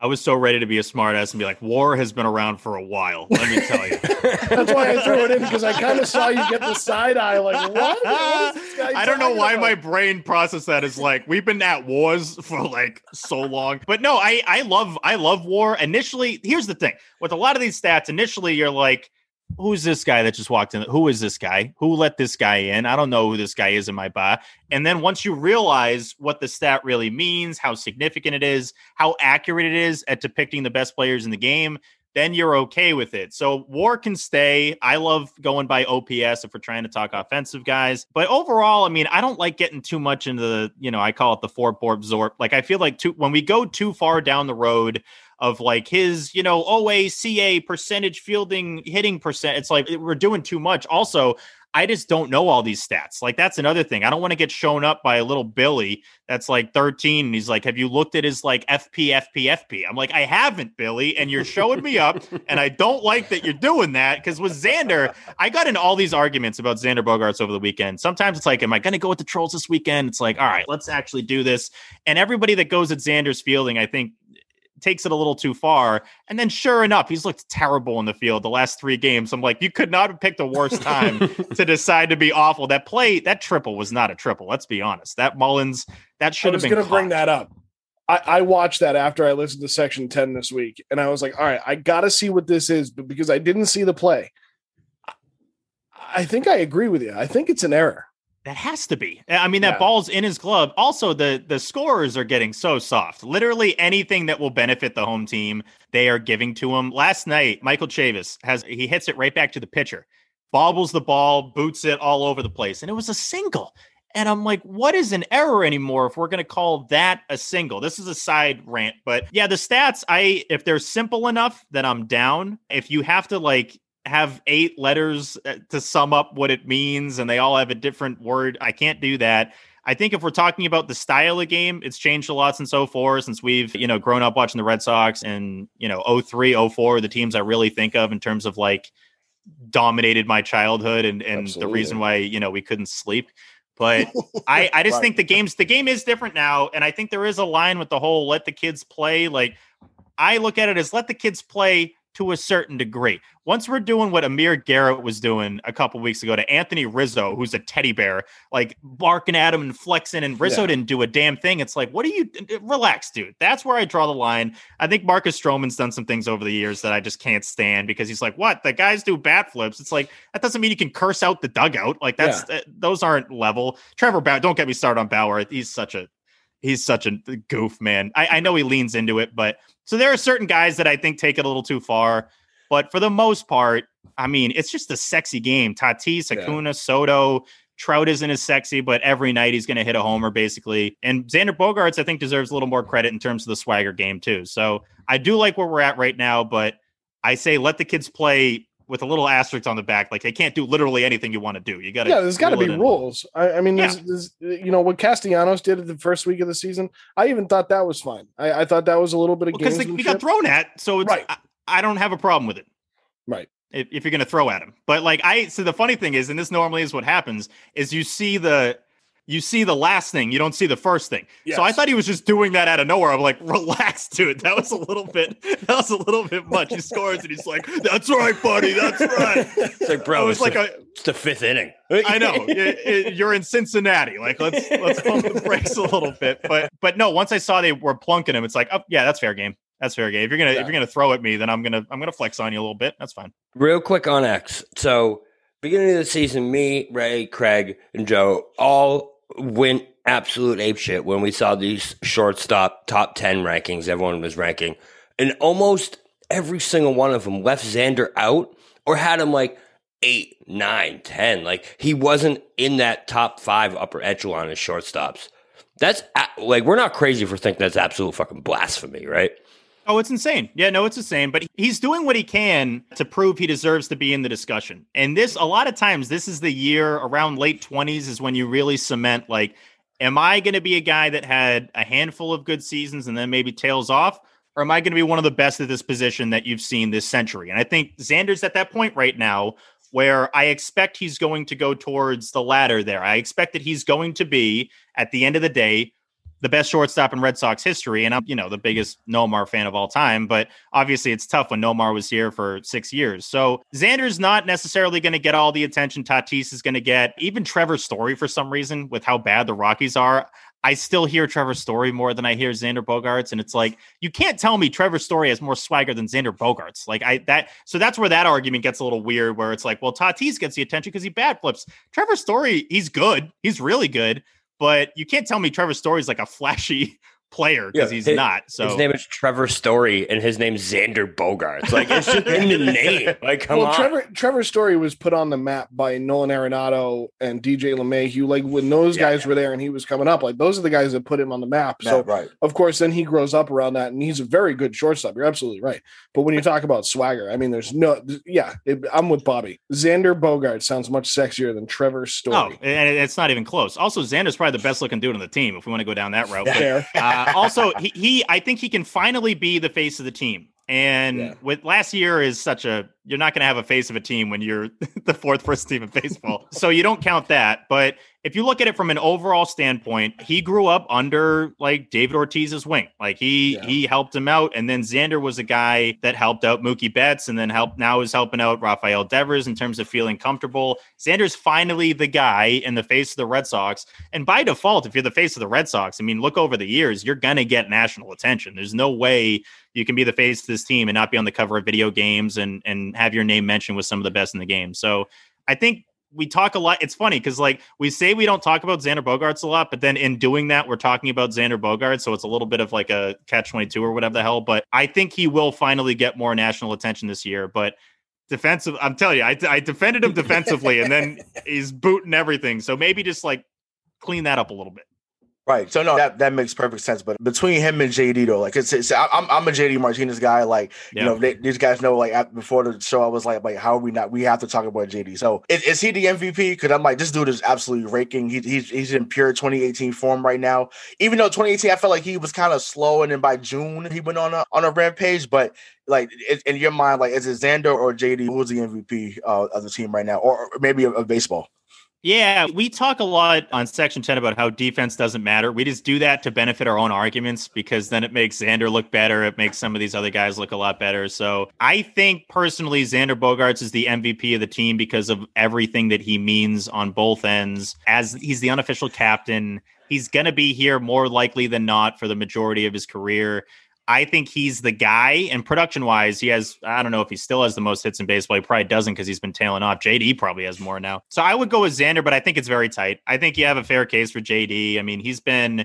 I was so ready to be a smartass and be like, war has been around for a while. Let me tell you. That's why I threw it in because I kind of saw you get the side eye, like, what? What is this guy I don't know why about? my brain processed that as like we've been at wars for like so long. But no, I I love I love war. Initially, here's the thing with a lot of these stats. Initially, you're like, who's this guy that just walked in? Who is this guy? Who let this guy in? I don't know who this guy is in my bar. And then once you realize what the stat really means, how significant it is, how accurate it is at depicting the best players in the game, then you're okay with it. So war can stay. I love going by OPS if we're trying to talk offensive guys. But overall, I mean, I don't like getting too much into the, you know, I call it the four borp zorp. Like I feel like too when we go too far down the road of like his, you know, OACA percentage fielding hitting percent, it's like we're doing too much. Also, I just don't know all these stats. Like that's another thing. I don't want to get shown up by a little Billy that's like 13 and he's like, "Have you looked at his like FP FP FP?" I'm like, "I haven't, Billy, and you're showing me up and I don't like that you're doing that cuz with Xander, I got in all these arguments about Xander Bogaerts over the weekend. Sometimes it's like, "Am I going to go with the trolls this weekend?" It's like, "All right, let's actually do this." And everybody that goes at Xander's fielding, I think takes it a little too far. And then sure enough, he's looked terrible in the field the last three games. I'm like, you could not have picked a worse time to decide to be awful. That play, that triple was not a triple. Let's be honest. That Mullins, that should have been. I was going to bring that up. I, I watched that after I listened to Section 10 this week, and I was like, all right, I got to see what this is, but because I didn't see the play, I think I agree with you. I think it's an error. That has to be. I mean, that Yeah. ball's in his glove. Also, the the scorers are getting so soft. Literally anything that will benefit the home team, they are giving to him. Last night, Michael Chavis has he hits it right back to the pitcher, bobbles the ball, boots it all over the place, and it was a single. And I'm like, what is an error anymore if we're going to call that a single? This is a side rant, but yeah, the stats, I if they're simple enough then I'm down. If you have to like have eight letters uh, to sum up what it means and they all have a different word, I can't do that. I think if we're talking about the style of game, it's changed a lot since 04, since we've, you know, grown up watching the Red Sox and, you know, 03, 04, the teams I really think of in terms of like dominated my childhood and, and the reason why, you know, we couldn't sleep. But I, I just Right. think the game's the game is different now. And I think there is a line with the whole let the kids play. Like I look at it as let the kids play to a certain degree. Once we're doing what Amir Garrett was doing a couple weeks ago to Anthony Rizzo, who's a teddy bear, like barking at him and flexing, and Rizzo Yeah. didn't do a damn thing. It's like, what are you? Relax, dude. That's where I draw the line. I think Marcus Stroman's done some things over the years that I just can't stand because he's like, what? The guys do bat flips. It's like that doesn't mean you can curse out the dugout. Like that's uh, those aren't level. Trevor Bauer, don't get me started on Bauer. He's such a he's such a goof, man. I, I know he leans into it, but so there are certain guys that I think take it a little too far. But for the most part, I mean, it's just a sexy game. Tatis, Yeah. Soto, Trout isn't as sexy, but every night he's going to hit a homer basically. And Xander Bogaerts, I think, deserves a little more credit in terms of the swagger game too. So I do like where we're at right now, but I say let the kids play with a little asterisk on the back. Like they can't do literally anything you want to do. You got to yeah, there's got to be rules. I, I mean, Yeah. there's, there's, you know, what Castellanos did at the first week of the season, I even thought that was fine. I, I thought that was a little bit of because they, he got thrown at. So it's, Right. I, I don't have a problem with it. Right. If, if you're going to throw at him, but like I, so the funny thing is, and this normally is what happens, is you see the, you see the last thing, you don't see the first thing. So I thought he was just doing that out of nowhere. I'm like, relax, dude. That was a little bit, that was a little bit much. He scores and he's like, "That's right, buddy. That's right." It's like, It bro, was it's, like the, a, it's the fifth inning. I know It- it- you're in Cincinnati. Like let's let's pump the brakes a little bit. But but no, once I saw they were plunking him, it's like, oh yeah, that's fair game. That's fair game. If you're gonna Yeah. if you're gonna throw at me, then I'm gonna I'm gonna flex on you a little bit. That's fine. Real quick on X. So, beginning of the season, me, Ray, Craig, and Joe all went absolute apeshit when we saw these shortstop top 10 rankings everyone was ranking. And almost every single one of them left Xander out or had him like eight, nine, ten. Like, he wasn't in that top five upper echelon as shortstops. That's like, we're not crazy for thinking that's absolute fucking blasphemy, right? Oh, it's insane. Yeah, no, it's insane. But he's doing what he can to prove he deserves to be in the discussion. And this, a lot of times, this is the year around late 20s is when you really cement, like, am I going to be a guy that had a handful of good seasons and then maybe tails off? Or am I going to be one of the best at this position that you've seen this century? And I think Xander's at that point right now where I expect he's going to go towards the latter there. I expect that he's going to be, at the end of the day, the best shortstop in Red Sox history. And I'm, you know, the biggest Nomar fan of all time. But obviously, it's tough when Nomar was here for six years. So Xander's not necessarily going to get all the attention Tatis is going to get. Even Trevor Story, for some reason, with how bad the Rockies are. I still hear Trevor Story more than I hear Xander Bogaerts, and it's like you can't tell me Trevor Story has more swagger than Xander Bogaerts. Like I that, so that's where that argument gets a little weird. Where it's like, well, Tatis gets the attention because he bad flips. Trevor Story, he's good, he's really good, but you can't tell me Trevor Story's like a flashy player because he's his- not. So his name is Trevor Story, and his name's Xander Bogaerts. Like it's just in the name. Like, come well, on. Trevor Trevor's story was put on the map by Nolan Arenado and DJ LeMahieu. Like when those Yeah, guys were there and he was coming up, like those are the guys that put him on the map. Yeah, So right. of course, then he grows up around that, and he's a very good shortstop. You're absolutely right. But when you talk about swagger, I mean, there's no, yeah, it, I'm with Bobby. Xander Bogart sounds much sexier than Trevor Story. no, and it's not even close. Also, Xander's probably the best looking dude on the team if we want to go down that route. But, Fair. uh, Uh, also, he, he, I think he can finally be the face of the team. And Yeah. with last year is such a you're not going to have a face of a team when you're the fourth worst team in baseball. so you don't count that. But if you look at it from an overall standpoint, he grew up under like David Ortiz's wing. Like he Yeah. he helped him out, and then Xander was a guy that helped out Mookie Betts, and then helped now is helping out Rafael Devers in terms of feeling comfortable. Xander's finally the guy in the face of the Red Sox, and by default, if you're the face of the Red Sox, I mean, look over the years, you're gonna get national attention. There's no way you can be the face of this team and not be on the cover of video games and and have your name mentioned with some of the best in the game. So I think we talk a lot. It's funny because like we say we don't talk about Xander Bogaerts a lot, but then in doing that, we're talking about Xander Bogaerts. So it's a little bit of like a catch twenty two or whatever the hell. But I think he will finally get more national attention this year. But defensive, I'm telling you, I, I defended him defensively, and then he's booting everything. So maybe just like clean that up a little bit. Right. So no, that, that makes perfect sense. But between him and JD though, like it's, it's I'm I'm a JD Martinez guy. Like Yeah. you know, they, these guys know. Like before the show, I was like, like how are we not? We have to talk about JD. So is, is he the MVP? Because I'm like, this dude is absolutely raking. He, he's he's in pure 2018 form right now. Even though 2018, I felt like he was kind of slow, and then by June he went on a on a rampage. But like it, in your mind, like is it Xander or JD who's the MVP uh, of the team right now, or, or maybe of, of baseball? Yeah, we talk a lot on Section 10 about how defense doesn't matter. We just do that to benefit our own arguments because then it makes Xander look better. It makes some of these other guys look a lot better. So I think personally, Xander Bogaerts is the MVP of the team because of everything that he means on both ends. As he's the unofficial captain, he's going to be here more likely than not for the majority of his career. I think he's the guy. And production wise, he has, I don't know if he still has the most hits in baseball. He probably doesn't because he's been tailing off. JD probably has more now. So I would go with Xander, but I think it's very tight. I think you have a fair case for JD. I mean, he's been.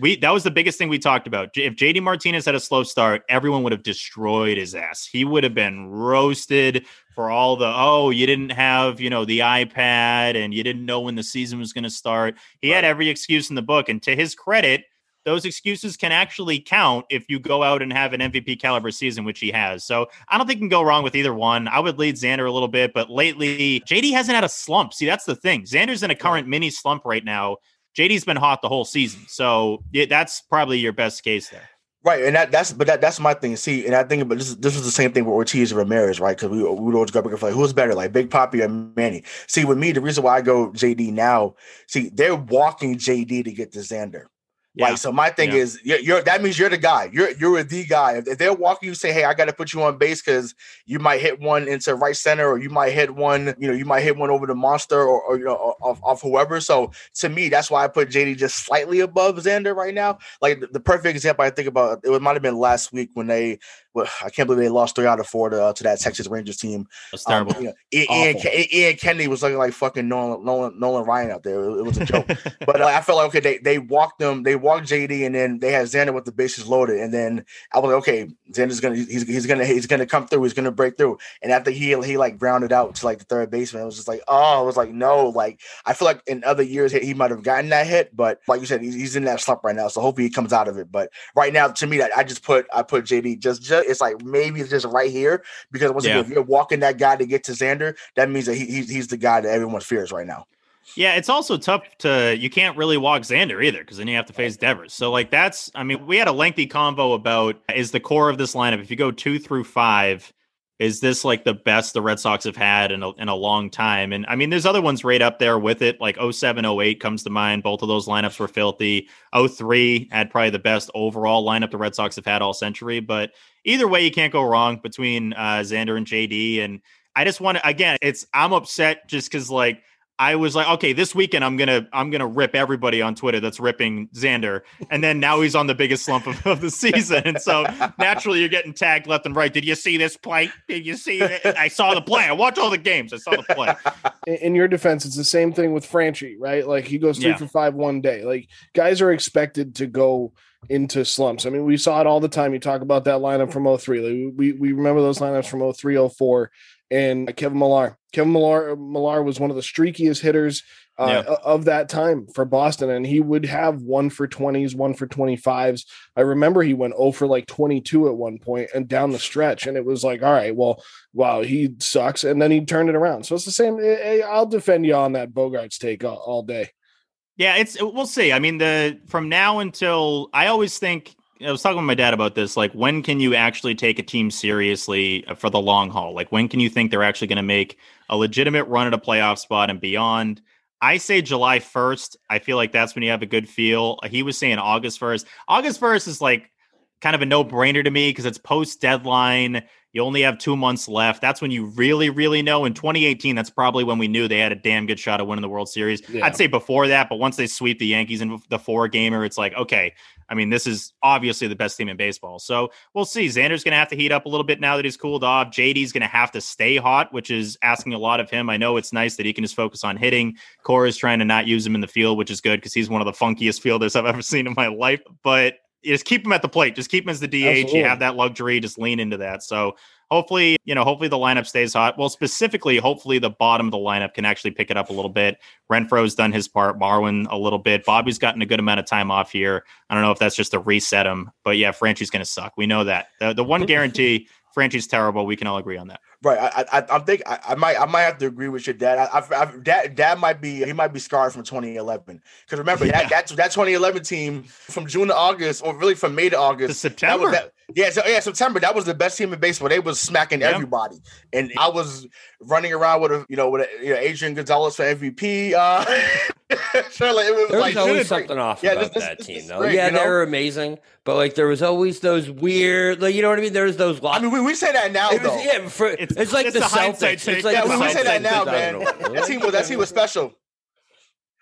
We that was the biggest thing we talked about. If JD Martinez had a slow start, everyone would have destroyed his ass. He would have been roasted for all the oh, you didn't have, you know, the iPad and you didn't know when the season was going to start. He had every excuse in the book and to his credit, those excuses can actually count if you go out and have an MVP caliber season, which he has. So I don't think you can go wrong with either one. I would lead Xander a little bit, but lately JD hasn't had a slump. See, that's the thing. Xander's in a current mini slump right now. JD's been hot the whole season. So yeah, that's probably your best case there. Right, and that, that's but that, that's my thing. See, and I think but this. This was the same thing with Ortiz and Ramirez, right? Because we, we would always go back and like who's better, like Big Poppy or Manny. See, with me, the reason why I go JD now, see, they're walking JD to get to Xander. Yeah. Like, so my thing Yeah. is, you're, you're that means you're the guy. You're you're the guy. If, they're walking, you say, "Hey, I got to put you on base because you might hit one into right center, or you might hit one, you know, you might hit one over the monster, or, or you know, off, off whoever." So to me, that's why I put JD just slightly above Xander right now. Like the, the perfect example I think about, it might have been last week when they, I can't believe they lost three out of four to, uh, to that Texas Rangers team. That's Um, terrible. you know, Ian, Ian, Ian Kennedy was looking like fucking Nolan, Nolan, Nolan Ryan out there. It, it was a joke. but uh, I felt like okay, they they walked them, they walked JD, and then they had Xander with the bases loaded, and then I was like, okay, Xander's gonna he's, he's gonna he's gonna come through, he's gonna break through, and after he he like grounded out to like the third baseman, it was just like oh, I was like no, like I feel like in other years he, he might have gotten that hit, but like you said, he's, he's in that slump right now, so hopefully he comes out of it. But right now, to me, I, I just put I put JD just just it's like maybe it's just right here because once Yeah. again, if you're walking that guy to get to Xander, that means that he, he's he's the guy that everyone fears right now. Yeah, it's also tough to you can't really walk Xander either because then you have to face Devers. So like that's I mean we had a lengthy convo about is the core of this lineup if you go two through five is this like the best the Red Sox have had in a, in a long time? And I mean there's other ones right up there with it like 07 08 comes to mind. Both of those lineups were filthy. 03 had probably the best overall lineup the Red Sox have had all century. But either way you can't go wrong between uh, Xander and JD and I just want to again it's I'm upset just because like I was like, okay, this weekend I'm gonna I'm gonna rip everybody on Twitter that's ripping Xander, and then now he's on the biggest slump of, of the season, and so naturally you're getting tagged left and right. Did you see this play? Did you see it? I saw the play. I watched all the games. I saw the play. in, in your defense, it's the same thing with Franchy, right? Like he goes three Yeah. for five one day. Like guys are expected to go into slumps. I mean, we saw it all the time. You talk about that lineup from 03. Like we we remember those lineups from 03, 04, and Kevin Millar. Kevin Millar Millar was one of the streakiest hitters uh, Yeah. of that time for Boston, and he would have one for 20s, one for 25s. I remember he went 0 for like 22 at one point and down the stretch, and it was like, all right, well, wow, he sucks, and then he turned it around. So it's the same. eh, eh, I'll defend you on that Bogaerts take all, all day. Yeah, it's we'll see. I mean, the from now until I always think I was talking with my dad about this. Like, when can you actually take a team seriously uh, for the long haul? Like, when can you think they're actually going to make a legitimate run at a playoff spot and beyond? I say July 1st. I feel like that's when you have a good feel. He was saying August 1st. August 1st is like kind of a no brainer to me because it's post deadline. You only have two months left. That's when you really, really know. In 2018, that's probably when we knew they had a damn good shot of winning the World Series. Yeah. I'd say before that, but once they sweep the Yankees in the four gamer, it's like, okay, I mean, this is obviously the best team in baseball. So we'll see. Xander's going to have to heat up a little bit now that he's cooled off. JD's going to have to stay hot, which is asking a lot of him. I know it's nice that he can just focus on hitting. Cora's trying to not use him in the field, which is good because he's one of the funkiest fielders I've ever seen in my life. But just keep him at the plate. Just keep him as the DH. Absolutely. You have that luxury. Just lean into that. So hopefully, you know, hopefully the lineup stays hot. Well, specifically, hopefully the bottom of the lineup can actually pick it up a little bit. Renfroe's done his part, Marwin a little bit. Bobby's gotten a good amount of time off here. I don't know if that's just to reset him, but yeah, Franchy's going to suck. We know that. The, the one guarantee, Franchy's terrible. We can all agree on that. Right, I, I, I'm think I, I might, I might have to agree with your dad. I, I, I dad, dad might be, he might be scarred from 2011. Because remember Yeah. that, that that 2011 team from June to August, or really from May to August, To that September. was that, yeah, so yeah, September. That was the best team in baseball. They was smacking Yeah. everybody, and I was running around with a, you know, with a, you know, Adrian Gonzalez for MVP. Uh, so like, it was There was like, always shit, something off yeah, about this- this- that this team, is though. great, yeah, you know? they were amazing, but like there was always those weird, like you know what I mean. There was those. I mean, we, we say that now it was, though. yeah, for, It's- it's, like it's the a hindsight Celtics. take. It's like yeah, the we, we say that now, man. 2001. That team was that team was special.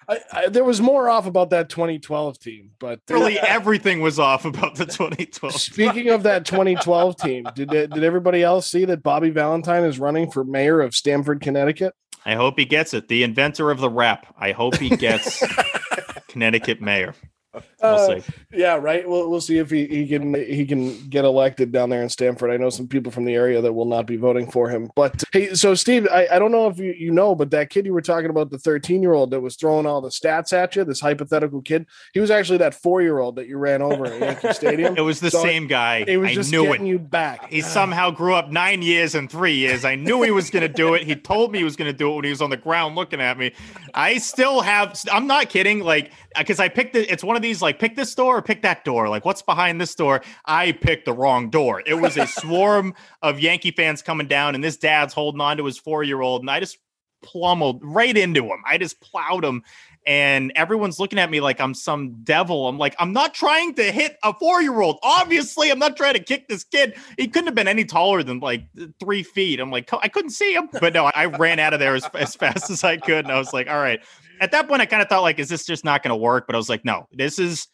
I, I, there was more off about that 2012 team, but Really, everything was off about the 2012. Speaking of that 2012 team, did did everybody else see that Bobby Valentine is running for mayor of Stamford, Connecticut? I hope he gets it. The inventor of the wrap. I hope he gets Connecticut mayor. We'll Uh. Yeah, right. We'll we'll see if he, he can he can get elected down there in Stamford. I know some people from the area that will not be voting for him. But hey, so Steve, I, I don't know if you, you know, but that kid you were talking about, the 13 year old that was throwing all the stats at you, this hypothetical kid, he was actually that four year old that you ran over at Yankee Stadium. It was the So same guy. It was I just knew it. getting you back. He somehow grew up nine years and three years. I knew he was going to do it. He told me he was going to do it when he was on the ground looking at me. I still have, I'm not kidding. Like, because I picked it, it's one of these like, pick this door or pick that door. Like, what's behind this door? I picked the wrong door. It was a swarm of Yankee fans coming down, and this dad's holding on to his four year old, and I just plummeled right into him. I just plowed him. And everyone's looking at me like I'm some devil. I'm like, I'm not trying to hit a four year old. Obviously, I'm not trying to kick this kid. He couldn't have been any taller than like three feet. I'm like, I couldn't see him. But no, I ran out of there as, as fast as I could. And I was like, all right. At that point, I kind of thought, like, is this just not going to work? But I was like, no, this is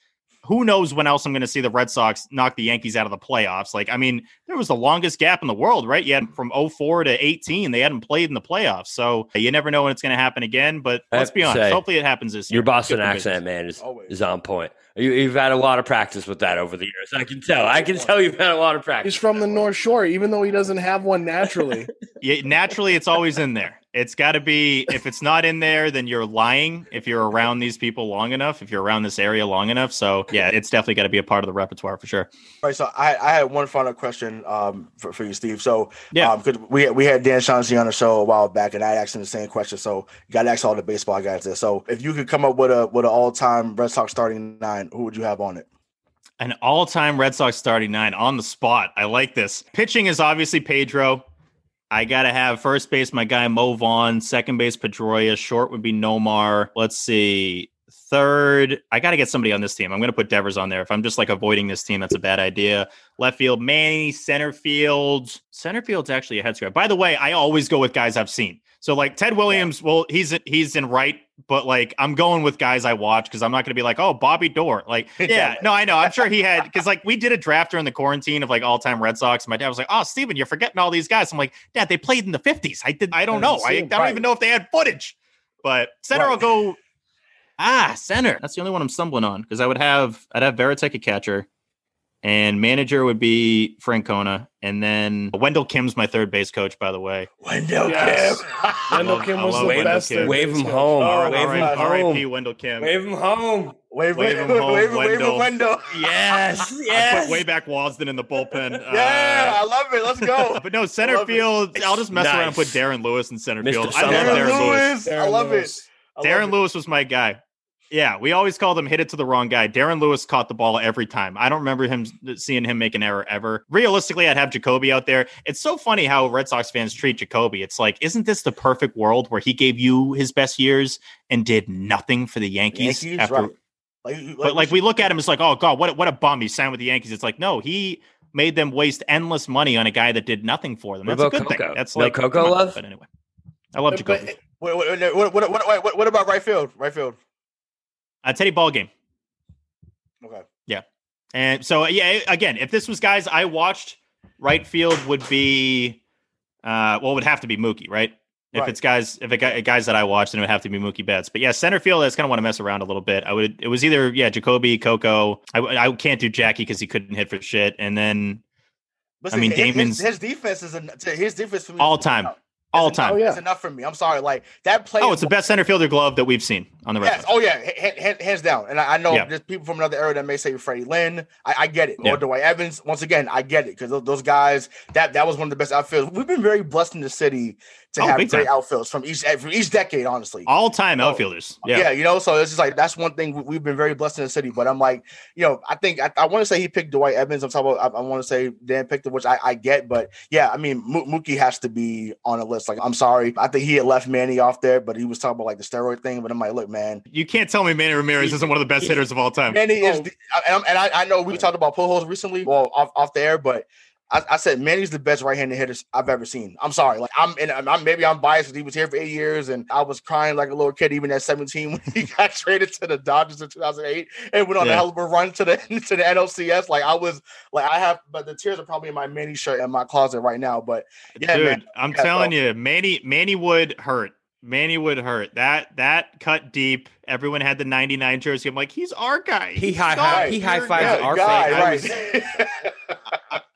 who knows when else I'm going to see the Red Sox knock the Yankees out of the playoffs. Like, I mean, there was the longest gap in the world, right? You had from 04 to 18, they hadn't played in the playoffs. So you never know when it's going to happen again. But let's be honest. say, Hopefully it happens this year. Your Boston Good accent, business. man, is, Always. is on point. You, you've had a lot of practice with that over the years. I can tell. I can tell you've had a lot of practice. He's from the North Shore, even though he doesn't have one naturally. Yeah, naturally, it's always in there. It's got to be. If it's not in there, then you're lying. If you're around these people long enough, if you're around this area long enough, so yeah, it's definitely got to be a part of the repertoire for sure. Right. So I, I had one final question um, for, for you, Steve. So Yeah. because we had, we had Dan Shaughnessy on the show a while back, and I asked him the same question. So you got to ask all the baseball guys there. So if you could come up with a with an all time Red Sox starting nine, who would you have on it? An all-time Red Sox starting nine on the spot. I like this. Pitching is obviously Pedro. I gotta have first base my guy Mo Vaughn, second base Pedroia, short would be Nomar. Let's see. Third, I gotta get somebody on this team. I'm gonna put Devers on there. If I'm just like avoiding this team, that's a bad idea. Left field, Manny, center field. Center field's actually a head scratch. By the way, I always go with guys I've seen. So like Ted Williams, well, he's he's in right, but like I'm going with guys I watch because I'm not gonna be like, oh, Bobby Doerr. Like, yeah, no, I know. I'm sure he had because like we did a draft during the quarantine of like all time Red Sox. And my dad was like, oh, Steven, you're forgetting all these guys. I'm like, Dad, they played in the 50s. I did. I don't know. I, I don't Right. even know if they had footage. But center, I'll go. Ah, center. That's the only one I'm stumbling on because I would have I'd have Varitek a catcher, and manager would be Francona, and then Wendell Kim's my third base coach. By the way, Wendell Yes. Kim. Wendell love- Kim was the Wendell best. Kim. Wave him home. Oh, Wave him R.I.P. home. Wendell Kim. Wave him home. Wave, Wave wave, him home, wave, wave, Wendell. Wendell. Yes. I put way back Wasdin in the bullpen. Yeah, Uh, I love it. Let's go. but no, center love it. field. I'll just mess around and put Darren Lewis in center Mr. field. I love Darren, Darren Lewis. Lewis. I love it. I love Darren it. Lewis was my guy. Yeah, we always called him hit it to the wrong guy. Darren Lewis caught the ball every time. I don't remember him seeing him make an error ever. Realistically, I'd have Jacoby out there. It's so funny how Red Sox fans treat Jacoby. It's like, isn't this the perfect world where he gave you his best years and did nothing for the Yankees? Yankees, after, right. Like, but like we look at him, it's like, oh god, what a- what a bum! He signed with the Yankees. It's like, no, he made them waste endless money on a guy that did nothing for them. That's a good Coco? thing. That's No like Coco come love? But anyway, I love Jacoby. What, what, what, what, what, what, what about right field? Right field. Uh, Teddy Ballgame. Okay. Yeah. And so, yeah, again, if this was guys I watched, right field would be, uh, well, it would have to be Mookie, right? If Right. it's guys, if it gu- guys that I watched, then it would have to be Mookie Betts. But yeah, center field, I just kind of want to mess around a little bit. I would, it was either yeah, Jacoby, Coco. I, I can't do Jackie because he couldn't hit for shit. And then But I mean, his, his- Damon's- his, defense is en- his defense for me all time, all enough- time. Oh, yeah. It's enough for me. I'm sorry. Like that play. Oh, it's the best center fielder glove that we've seen on the Yes. Oh yeah. H- h- hands down. And I, I know Yeah. there's people from another era that may say Freddie Lynn. I, I get it. Yeah. Or Dwight Evans. Once again, I get it because those, those guys that that was one of the best outfields. We've been very blessed in the city to Oh, have great time. outfields from each from each decade. Honestly. All time Oh, outfielders. Yeah. Yeah. you know, so it's just like that's one thing we- we've been very blessed in the city. But I'm like, you know, I think I, I want to say he picked Dwight Evans. I'm talking about. I, I want to say Dan picked it, which I, I get. But yeah, I mean, Mo- Mookie has to be on the list. Like, I'm sorry, I think he had left Manny off there, but he was talking about like the steroid thing. But I'm like, look, man, You can't tell me Manny Ramirez isn't one of the best hitters of all time. Manny is, Oh. the, and, I'm- and I, I know we talked about Pujols recently, well, off, off the air, but I, I said Manny's the best right-handed hitter I've ever seen. I'm sorry, like I'm, and I'm maybe I'm biased because he was here for eight years, and I was crying like a little kid even at 17 when he got traded to the Dodgers in 2008 and went on a hell of a run to the to the NLCS. Like I was, like I have, but the tears are probably in my Manny shirt in my closet right now. But yeah, Dude, man, I'm Yeah, telling so- you, Manny Manny would hurt Manny would hurt. That that cut deep. Everyone had the 99 jersey. I'm like, he's our guy. He high not high he high fives guy. our guy, face. right?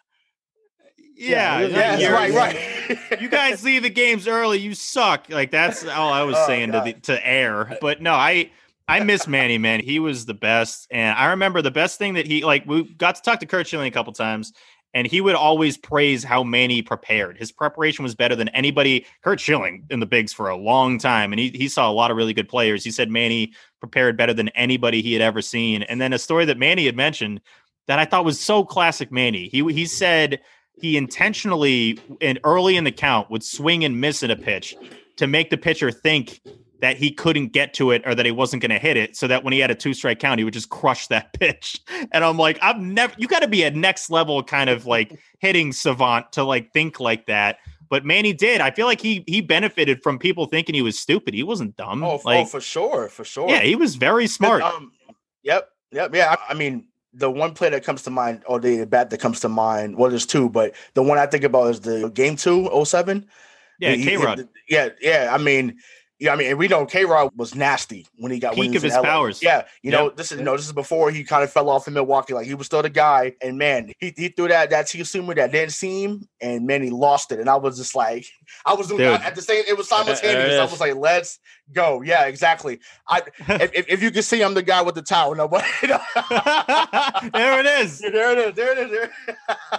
Yeah, yeah, you're- right, right. you guys leave the games early. You suck. Like that's all I was Oh, saying to the, to air. But no, I I miss Manny. Man, he was the best. And I remember the best thing that he like. We got to talk to Curt Schilling a couple times, and he would always praise how Manny prepared. His preparation was better than anybody. Curt Schilling in the bigs for a long time, and he he saw a lot of really good players. He said Manny prepared better than anybody he had ever seen. And then a story that Manny had mentioned that I thought was so classic Manny. He he said he intentionally and early in the count would swing and miss at a pitch to make the pitcher think that he couldn't get to it or that he wasn't going to hit it so that when he had a two strike count he would just crush that pitch and i'm like i've never you got to be a next level kind of like hitting savant to like think like that but manny did i feel like he he benefited from people thinking he was stupid he wasn't dumb Oh, f- oh, for sure, for sure. yeah he was very smart Um, yep, yep, yeah. I, I mean, the one play that comes to mind, or the bat that comes to mind, well, there's two, but the one I think about is the game two, 07. yeah k-rod Yeah, yeah. I mean, yeah, I mean, and we know K Rod was nasty when he got Peak of his LA. powers. Yeah, you know, this is you know, this is before he kind of fell off in Milwaukee. Like he was still the guy, and man, he, he threw that that T sumer that didn't seem, and man, he lost it. And I was just like, I was doing Dude. at the same. It was simultaneous. I was like, let's go. Yeah, exactly. I if, if, you can see, I'm the guy with the towel. No, but there it is there it is. There it is. There.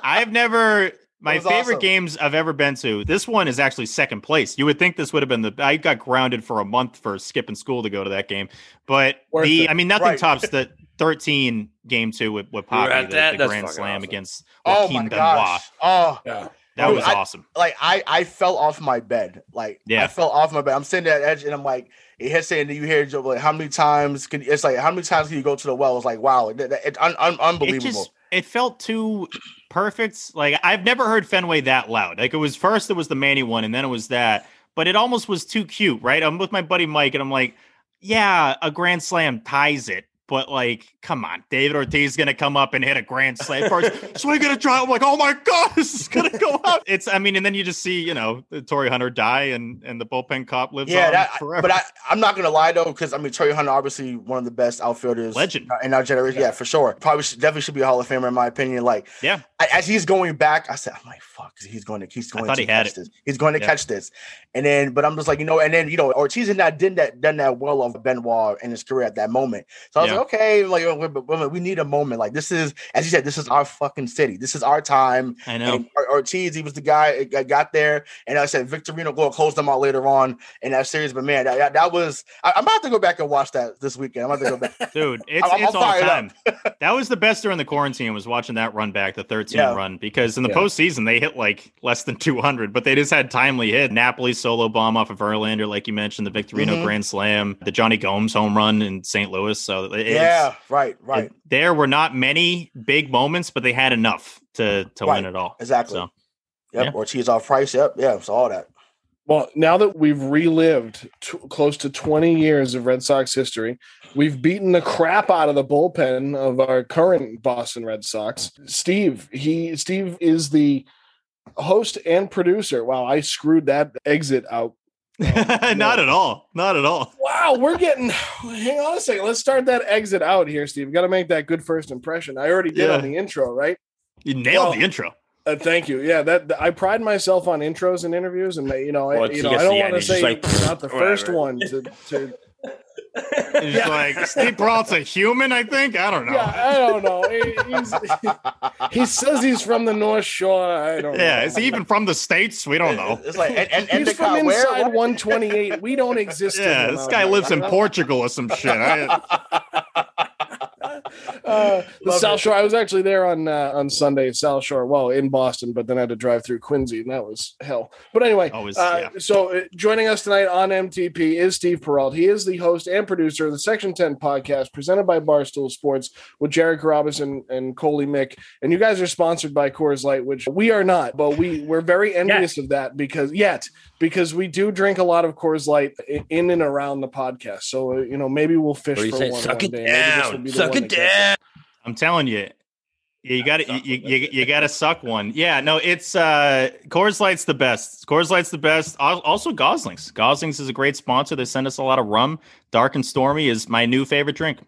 I've never my favorite awesome. games I've ever been to. This one is actually second place. You would think this would have been the I got grounded for a month for skipping school to go to that game. But Worth the it. I mean nothing Right. tops the 13 game 2 with with Papi, at the, that? the That's grand slam awesome. against Oh Joaquin my Benoit. gosh. Oh. Yeah. That Dude, was I- awesome. like I I fell off my bed. Like Yeah. I fell off my bed. I'm sitting at edge and I'm like, it hits it, and then you hear Joe like, how many times can it's like how many times can you go to the well? It's like wow, it, it, it- un, un, It unbelievable. just it felt too perfect. Like I've never heard Fenway that loud. Like it was first it was the Manny one and then it was that, but it almost was too cute, right? I'm with my buddy Mike and I'm like, yeah, a grand slam ties it. But like, come on, David Ortiz is gonna come up and hit a grand slam first. Swing gonna try. I'm like, oh my god, this is gonna go out. It's, I mean, and then you just see, you know, Torii Hunter die, and and the bullpen cop lives yeah, on that, forever. but I, I'm not gonna lie though, because I mean, Torii Hunter obviously one of the best outfielders, Legend. in our generation. Yeah, for sure. Probably should, definitely should be a Hall of Famer in my opinion. Like, Yeah. I, as he's going back, I said, I'm like, fuck, he's going to, he's going to he catch it. this. He's going to Yeah. catch this. And then, but I'm just like, you know, and then you know, Ortiz had not done that, done that well of Benoit in his career at that moment. So I was Yeah. Like, okay, like we, we- need a moment. Like this is, as you said, this is our fucking city. This is our time. I know. And Ortiz, he was the guy that got there, and I said Victorino will close them out later on in that series. But man, that, that, was. I, I'm about to go back and watch that this weekend. I'm about to go back. Dude, it's I'm- it's I'm all time. that was the best during the quarantine was watching that run back, the 13 Yeah. run, because in the Yeah. postseason they hit like less than 200, but they just had timely hit. Napoli solo bomb off of Verlander, like you mentioned, the Victorino Mhm. grand slam, the Jonny Gomes home run in St. Louis. So yeah, right, right, it- there were not many big moments, but they had enough to to Right. win it all. exactly. So yep, yeah. Ortiz off price. Yep, yeah, so all that. Well, now that we've relived t- close to 20 years of Red Sox history, we've beaten the crap out of the bullpen of our current Boston Red Sox. Steve, he Steve is the host and producer. Wow, I screwed that exit out. not at all. Not at all. Wow, we're getting. Hang on a second. Let's start that exit out here, Steve. Got to make that good first impression. I already did Yeah. on the intro, right? You nailed Well, the intro. Uh, thank you. Yeah, that I pride myself on intros and interviews, and you know, I, you know, I don't want to say like, not the first whatever. one to, to It's just like Steve Perrault's a human, I think. I don't know. yeah, I don't know. He, he's, he says he's from the North Shore. I don't. Yeah, know. is he even from the states? We don't know. It's like and, and, and He's from Endicott, where? inside 128. We don't exist. Yeah, him this guy lives in Portugal or some shit. I, Uh, the Love South it. Shore. I was actually there on uh, on Sunday, South Shore. Well, in Boston, but then I had to drive through Quincy, and that was hell. But anyway, Always, uh, yeah. so uh, joining us tonight on MTP is Steve Perrault. He is the host and producer of the Section Ten podcast presented by Barstool Sports with Jared Carrabis and, and Coley Mick. And you guys are sponsored by Coors Light, which we are not, but we we're very envious of that because yet because we do drink a lot of Coors Light in and around the podcast. So uh, you know maybe we'll fish What do you for say? one Suck one it day. Maybe this will down. Suck it that gets down. I'm telling you, Yeah, you got to you, you, you got to suck one. Yeah, no, it's uh Coors Light's the best. Coors Light's the best. Also Goslings. Goslings is a great sponsor. They send us a lot of rum. Dark and Stormy is my new favorite drink.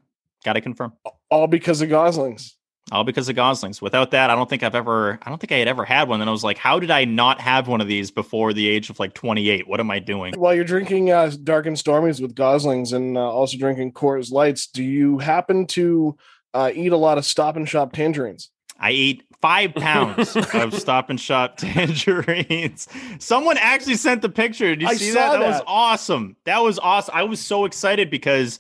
Got to confirm. All because of Goslings. All because of Goslings. Without that, I don't think I've ever I don't think I had ever had one. And I was like, how did I not have one of these before the age of like 28? What am I doing? While you're drinking uh, Dark and Stormies with Goslings and uh, also drinking Coors Lights, do you happen to uh, eat a lot of Stop and Shop tangerines? I ate five pounds of Stop and Shop tangerines. Someone actually sent the picture. Did you I see saw that? That was awesome. That was awesome. I was so excited because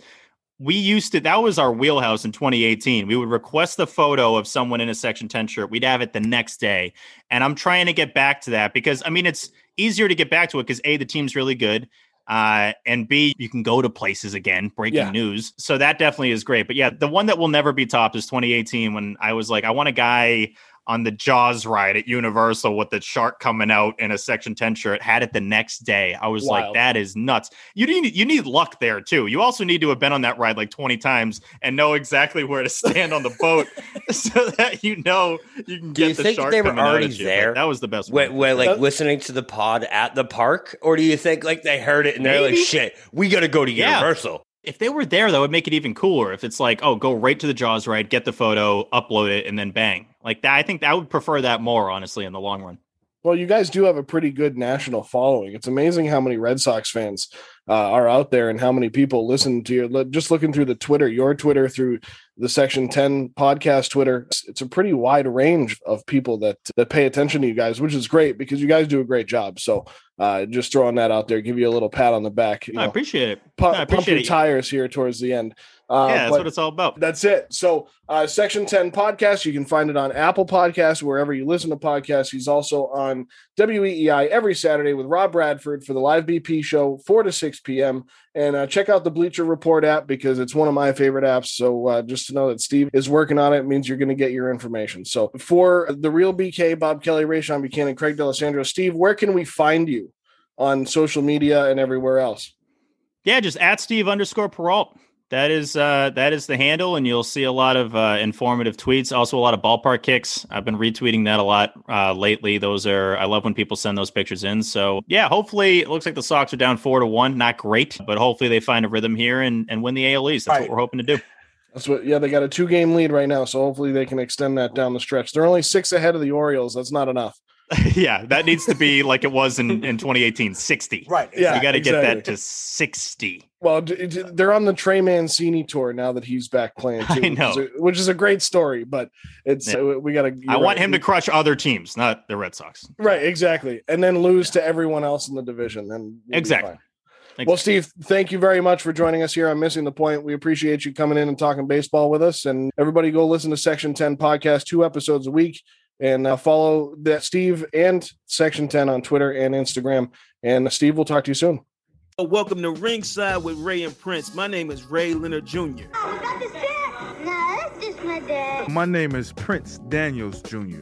we used to, that was our wheelhouse in 2018. We would request the photo of someone in a Section 10 shirt. We'd have it the next day. And I'm trying to get back to that because, I mean, it's easier to get back to it because A, the team's really good. Uh, and B, you can go to places again, breaking Yeah. news. So that definitely is great. But yeah, the one that will never be topped is 2018 when I was like, I want a guy on the Jaws ride at Universal with the shark coming out in a Section 10 shirt. Had it the next day. I was like, that is nuts. You need you need luck there too. You also need to have been on that ride like 20 times and know exactly where to stand on the boat so that you know you can get the body. Do you the think shark they were coming out already at. Like, there? that was the best When, one. when like That- listening to the pod at the park, or do you think like they heard it and they're like, "Shit, we got to go to Yeah. Universal"? If they were there, that would make it even cooler. If it's like, oh, go right to the Jaws ride, get the photo, upload it, and then bang. Like that, I think I would prefer that more, honestly, in the long run. Well, you guys do have a pretty good national following. It's amazing how many Red Sox fans uh, are out there and how many people listen to your. Just looking through the Twitter, your Twitter, through the Section Ten podcast Twitter, it's, it's a pretty wide range of people that that pay attention to you guys, which is great because you guys do a great job. So, uh, just throwing that out there, give you a little pat on the back. You I know, appreciate it. pu- I pump appreciate your it. tires here towards the end. Uh, yeah, that's what it's all about. that's it. So, uh, Section 10 podcast, you can find it on Apple Podcasts, wherever you listen to podcasts. He's also on WEEI every Saturday with Rob Bradford for the live BP show, 4 to 6 p.m. And uh, check out the Bleacher Report app because it's one of my favorite apps. So, uh, just to know that Steve is working on it means you're going to get your information. So, for the real BK, Bob Kelly, Ray Sean Buchanan, Craig Delisandro, Steve, where can we find you on social media and everywhere else? Yeah, just at Steve underscore Perrault. That is uh, that is the handle, and you'll see a lot of uh, informative tweets. Also, a lot of ballpark kicks. I've been retweeting that a lot uh, lately. Those are I love when people send those pictures in. So yeah, hopefully it looks like the Sox are down four to one. Not great, but hopefully they find a rhythm here and and win the AL East. That's Right. what we're hoping to do. That's what, yeah, they got a two game lead right now. So hopefully they can extend that down the stretch. They're only six ahead of the Orioles. That's not enough. yeah, that needs to be like it was in in 2018, 60. Right. Yeah, you got to get that to 60. Well, they're on the Trey Mancini tour now that he's back playing too, I which is know. a- which is a great story. But it's Yeah. uh, we got to. I want him to crush other teams, not the Red Sox. right, exactly, and then lose to everyone else in the division. Then we'll Exactly. Well, Steve, thank you very much for joining us here I'm Missing the Point. We appreciate you coming in and talking baseball with us. And everybody, go listen to Section Ten podcast, two episodes a week, and uh, follow that Steve and Section Ten on Twitter and Instagram. And uh, Steve, we'll talk to you soon. Welcome to Ringside with Ray and Prince. My name is Ray Leonard Jr. Oh, is that the set? No, that's just my dad. My name is Prince Daniels Jr.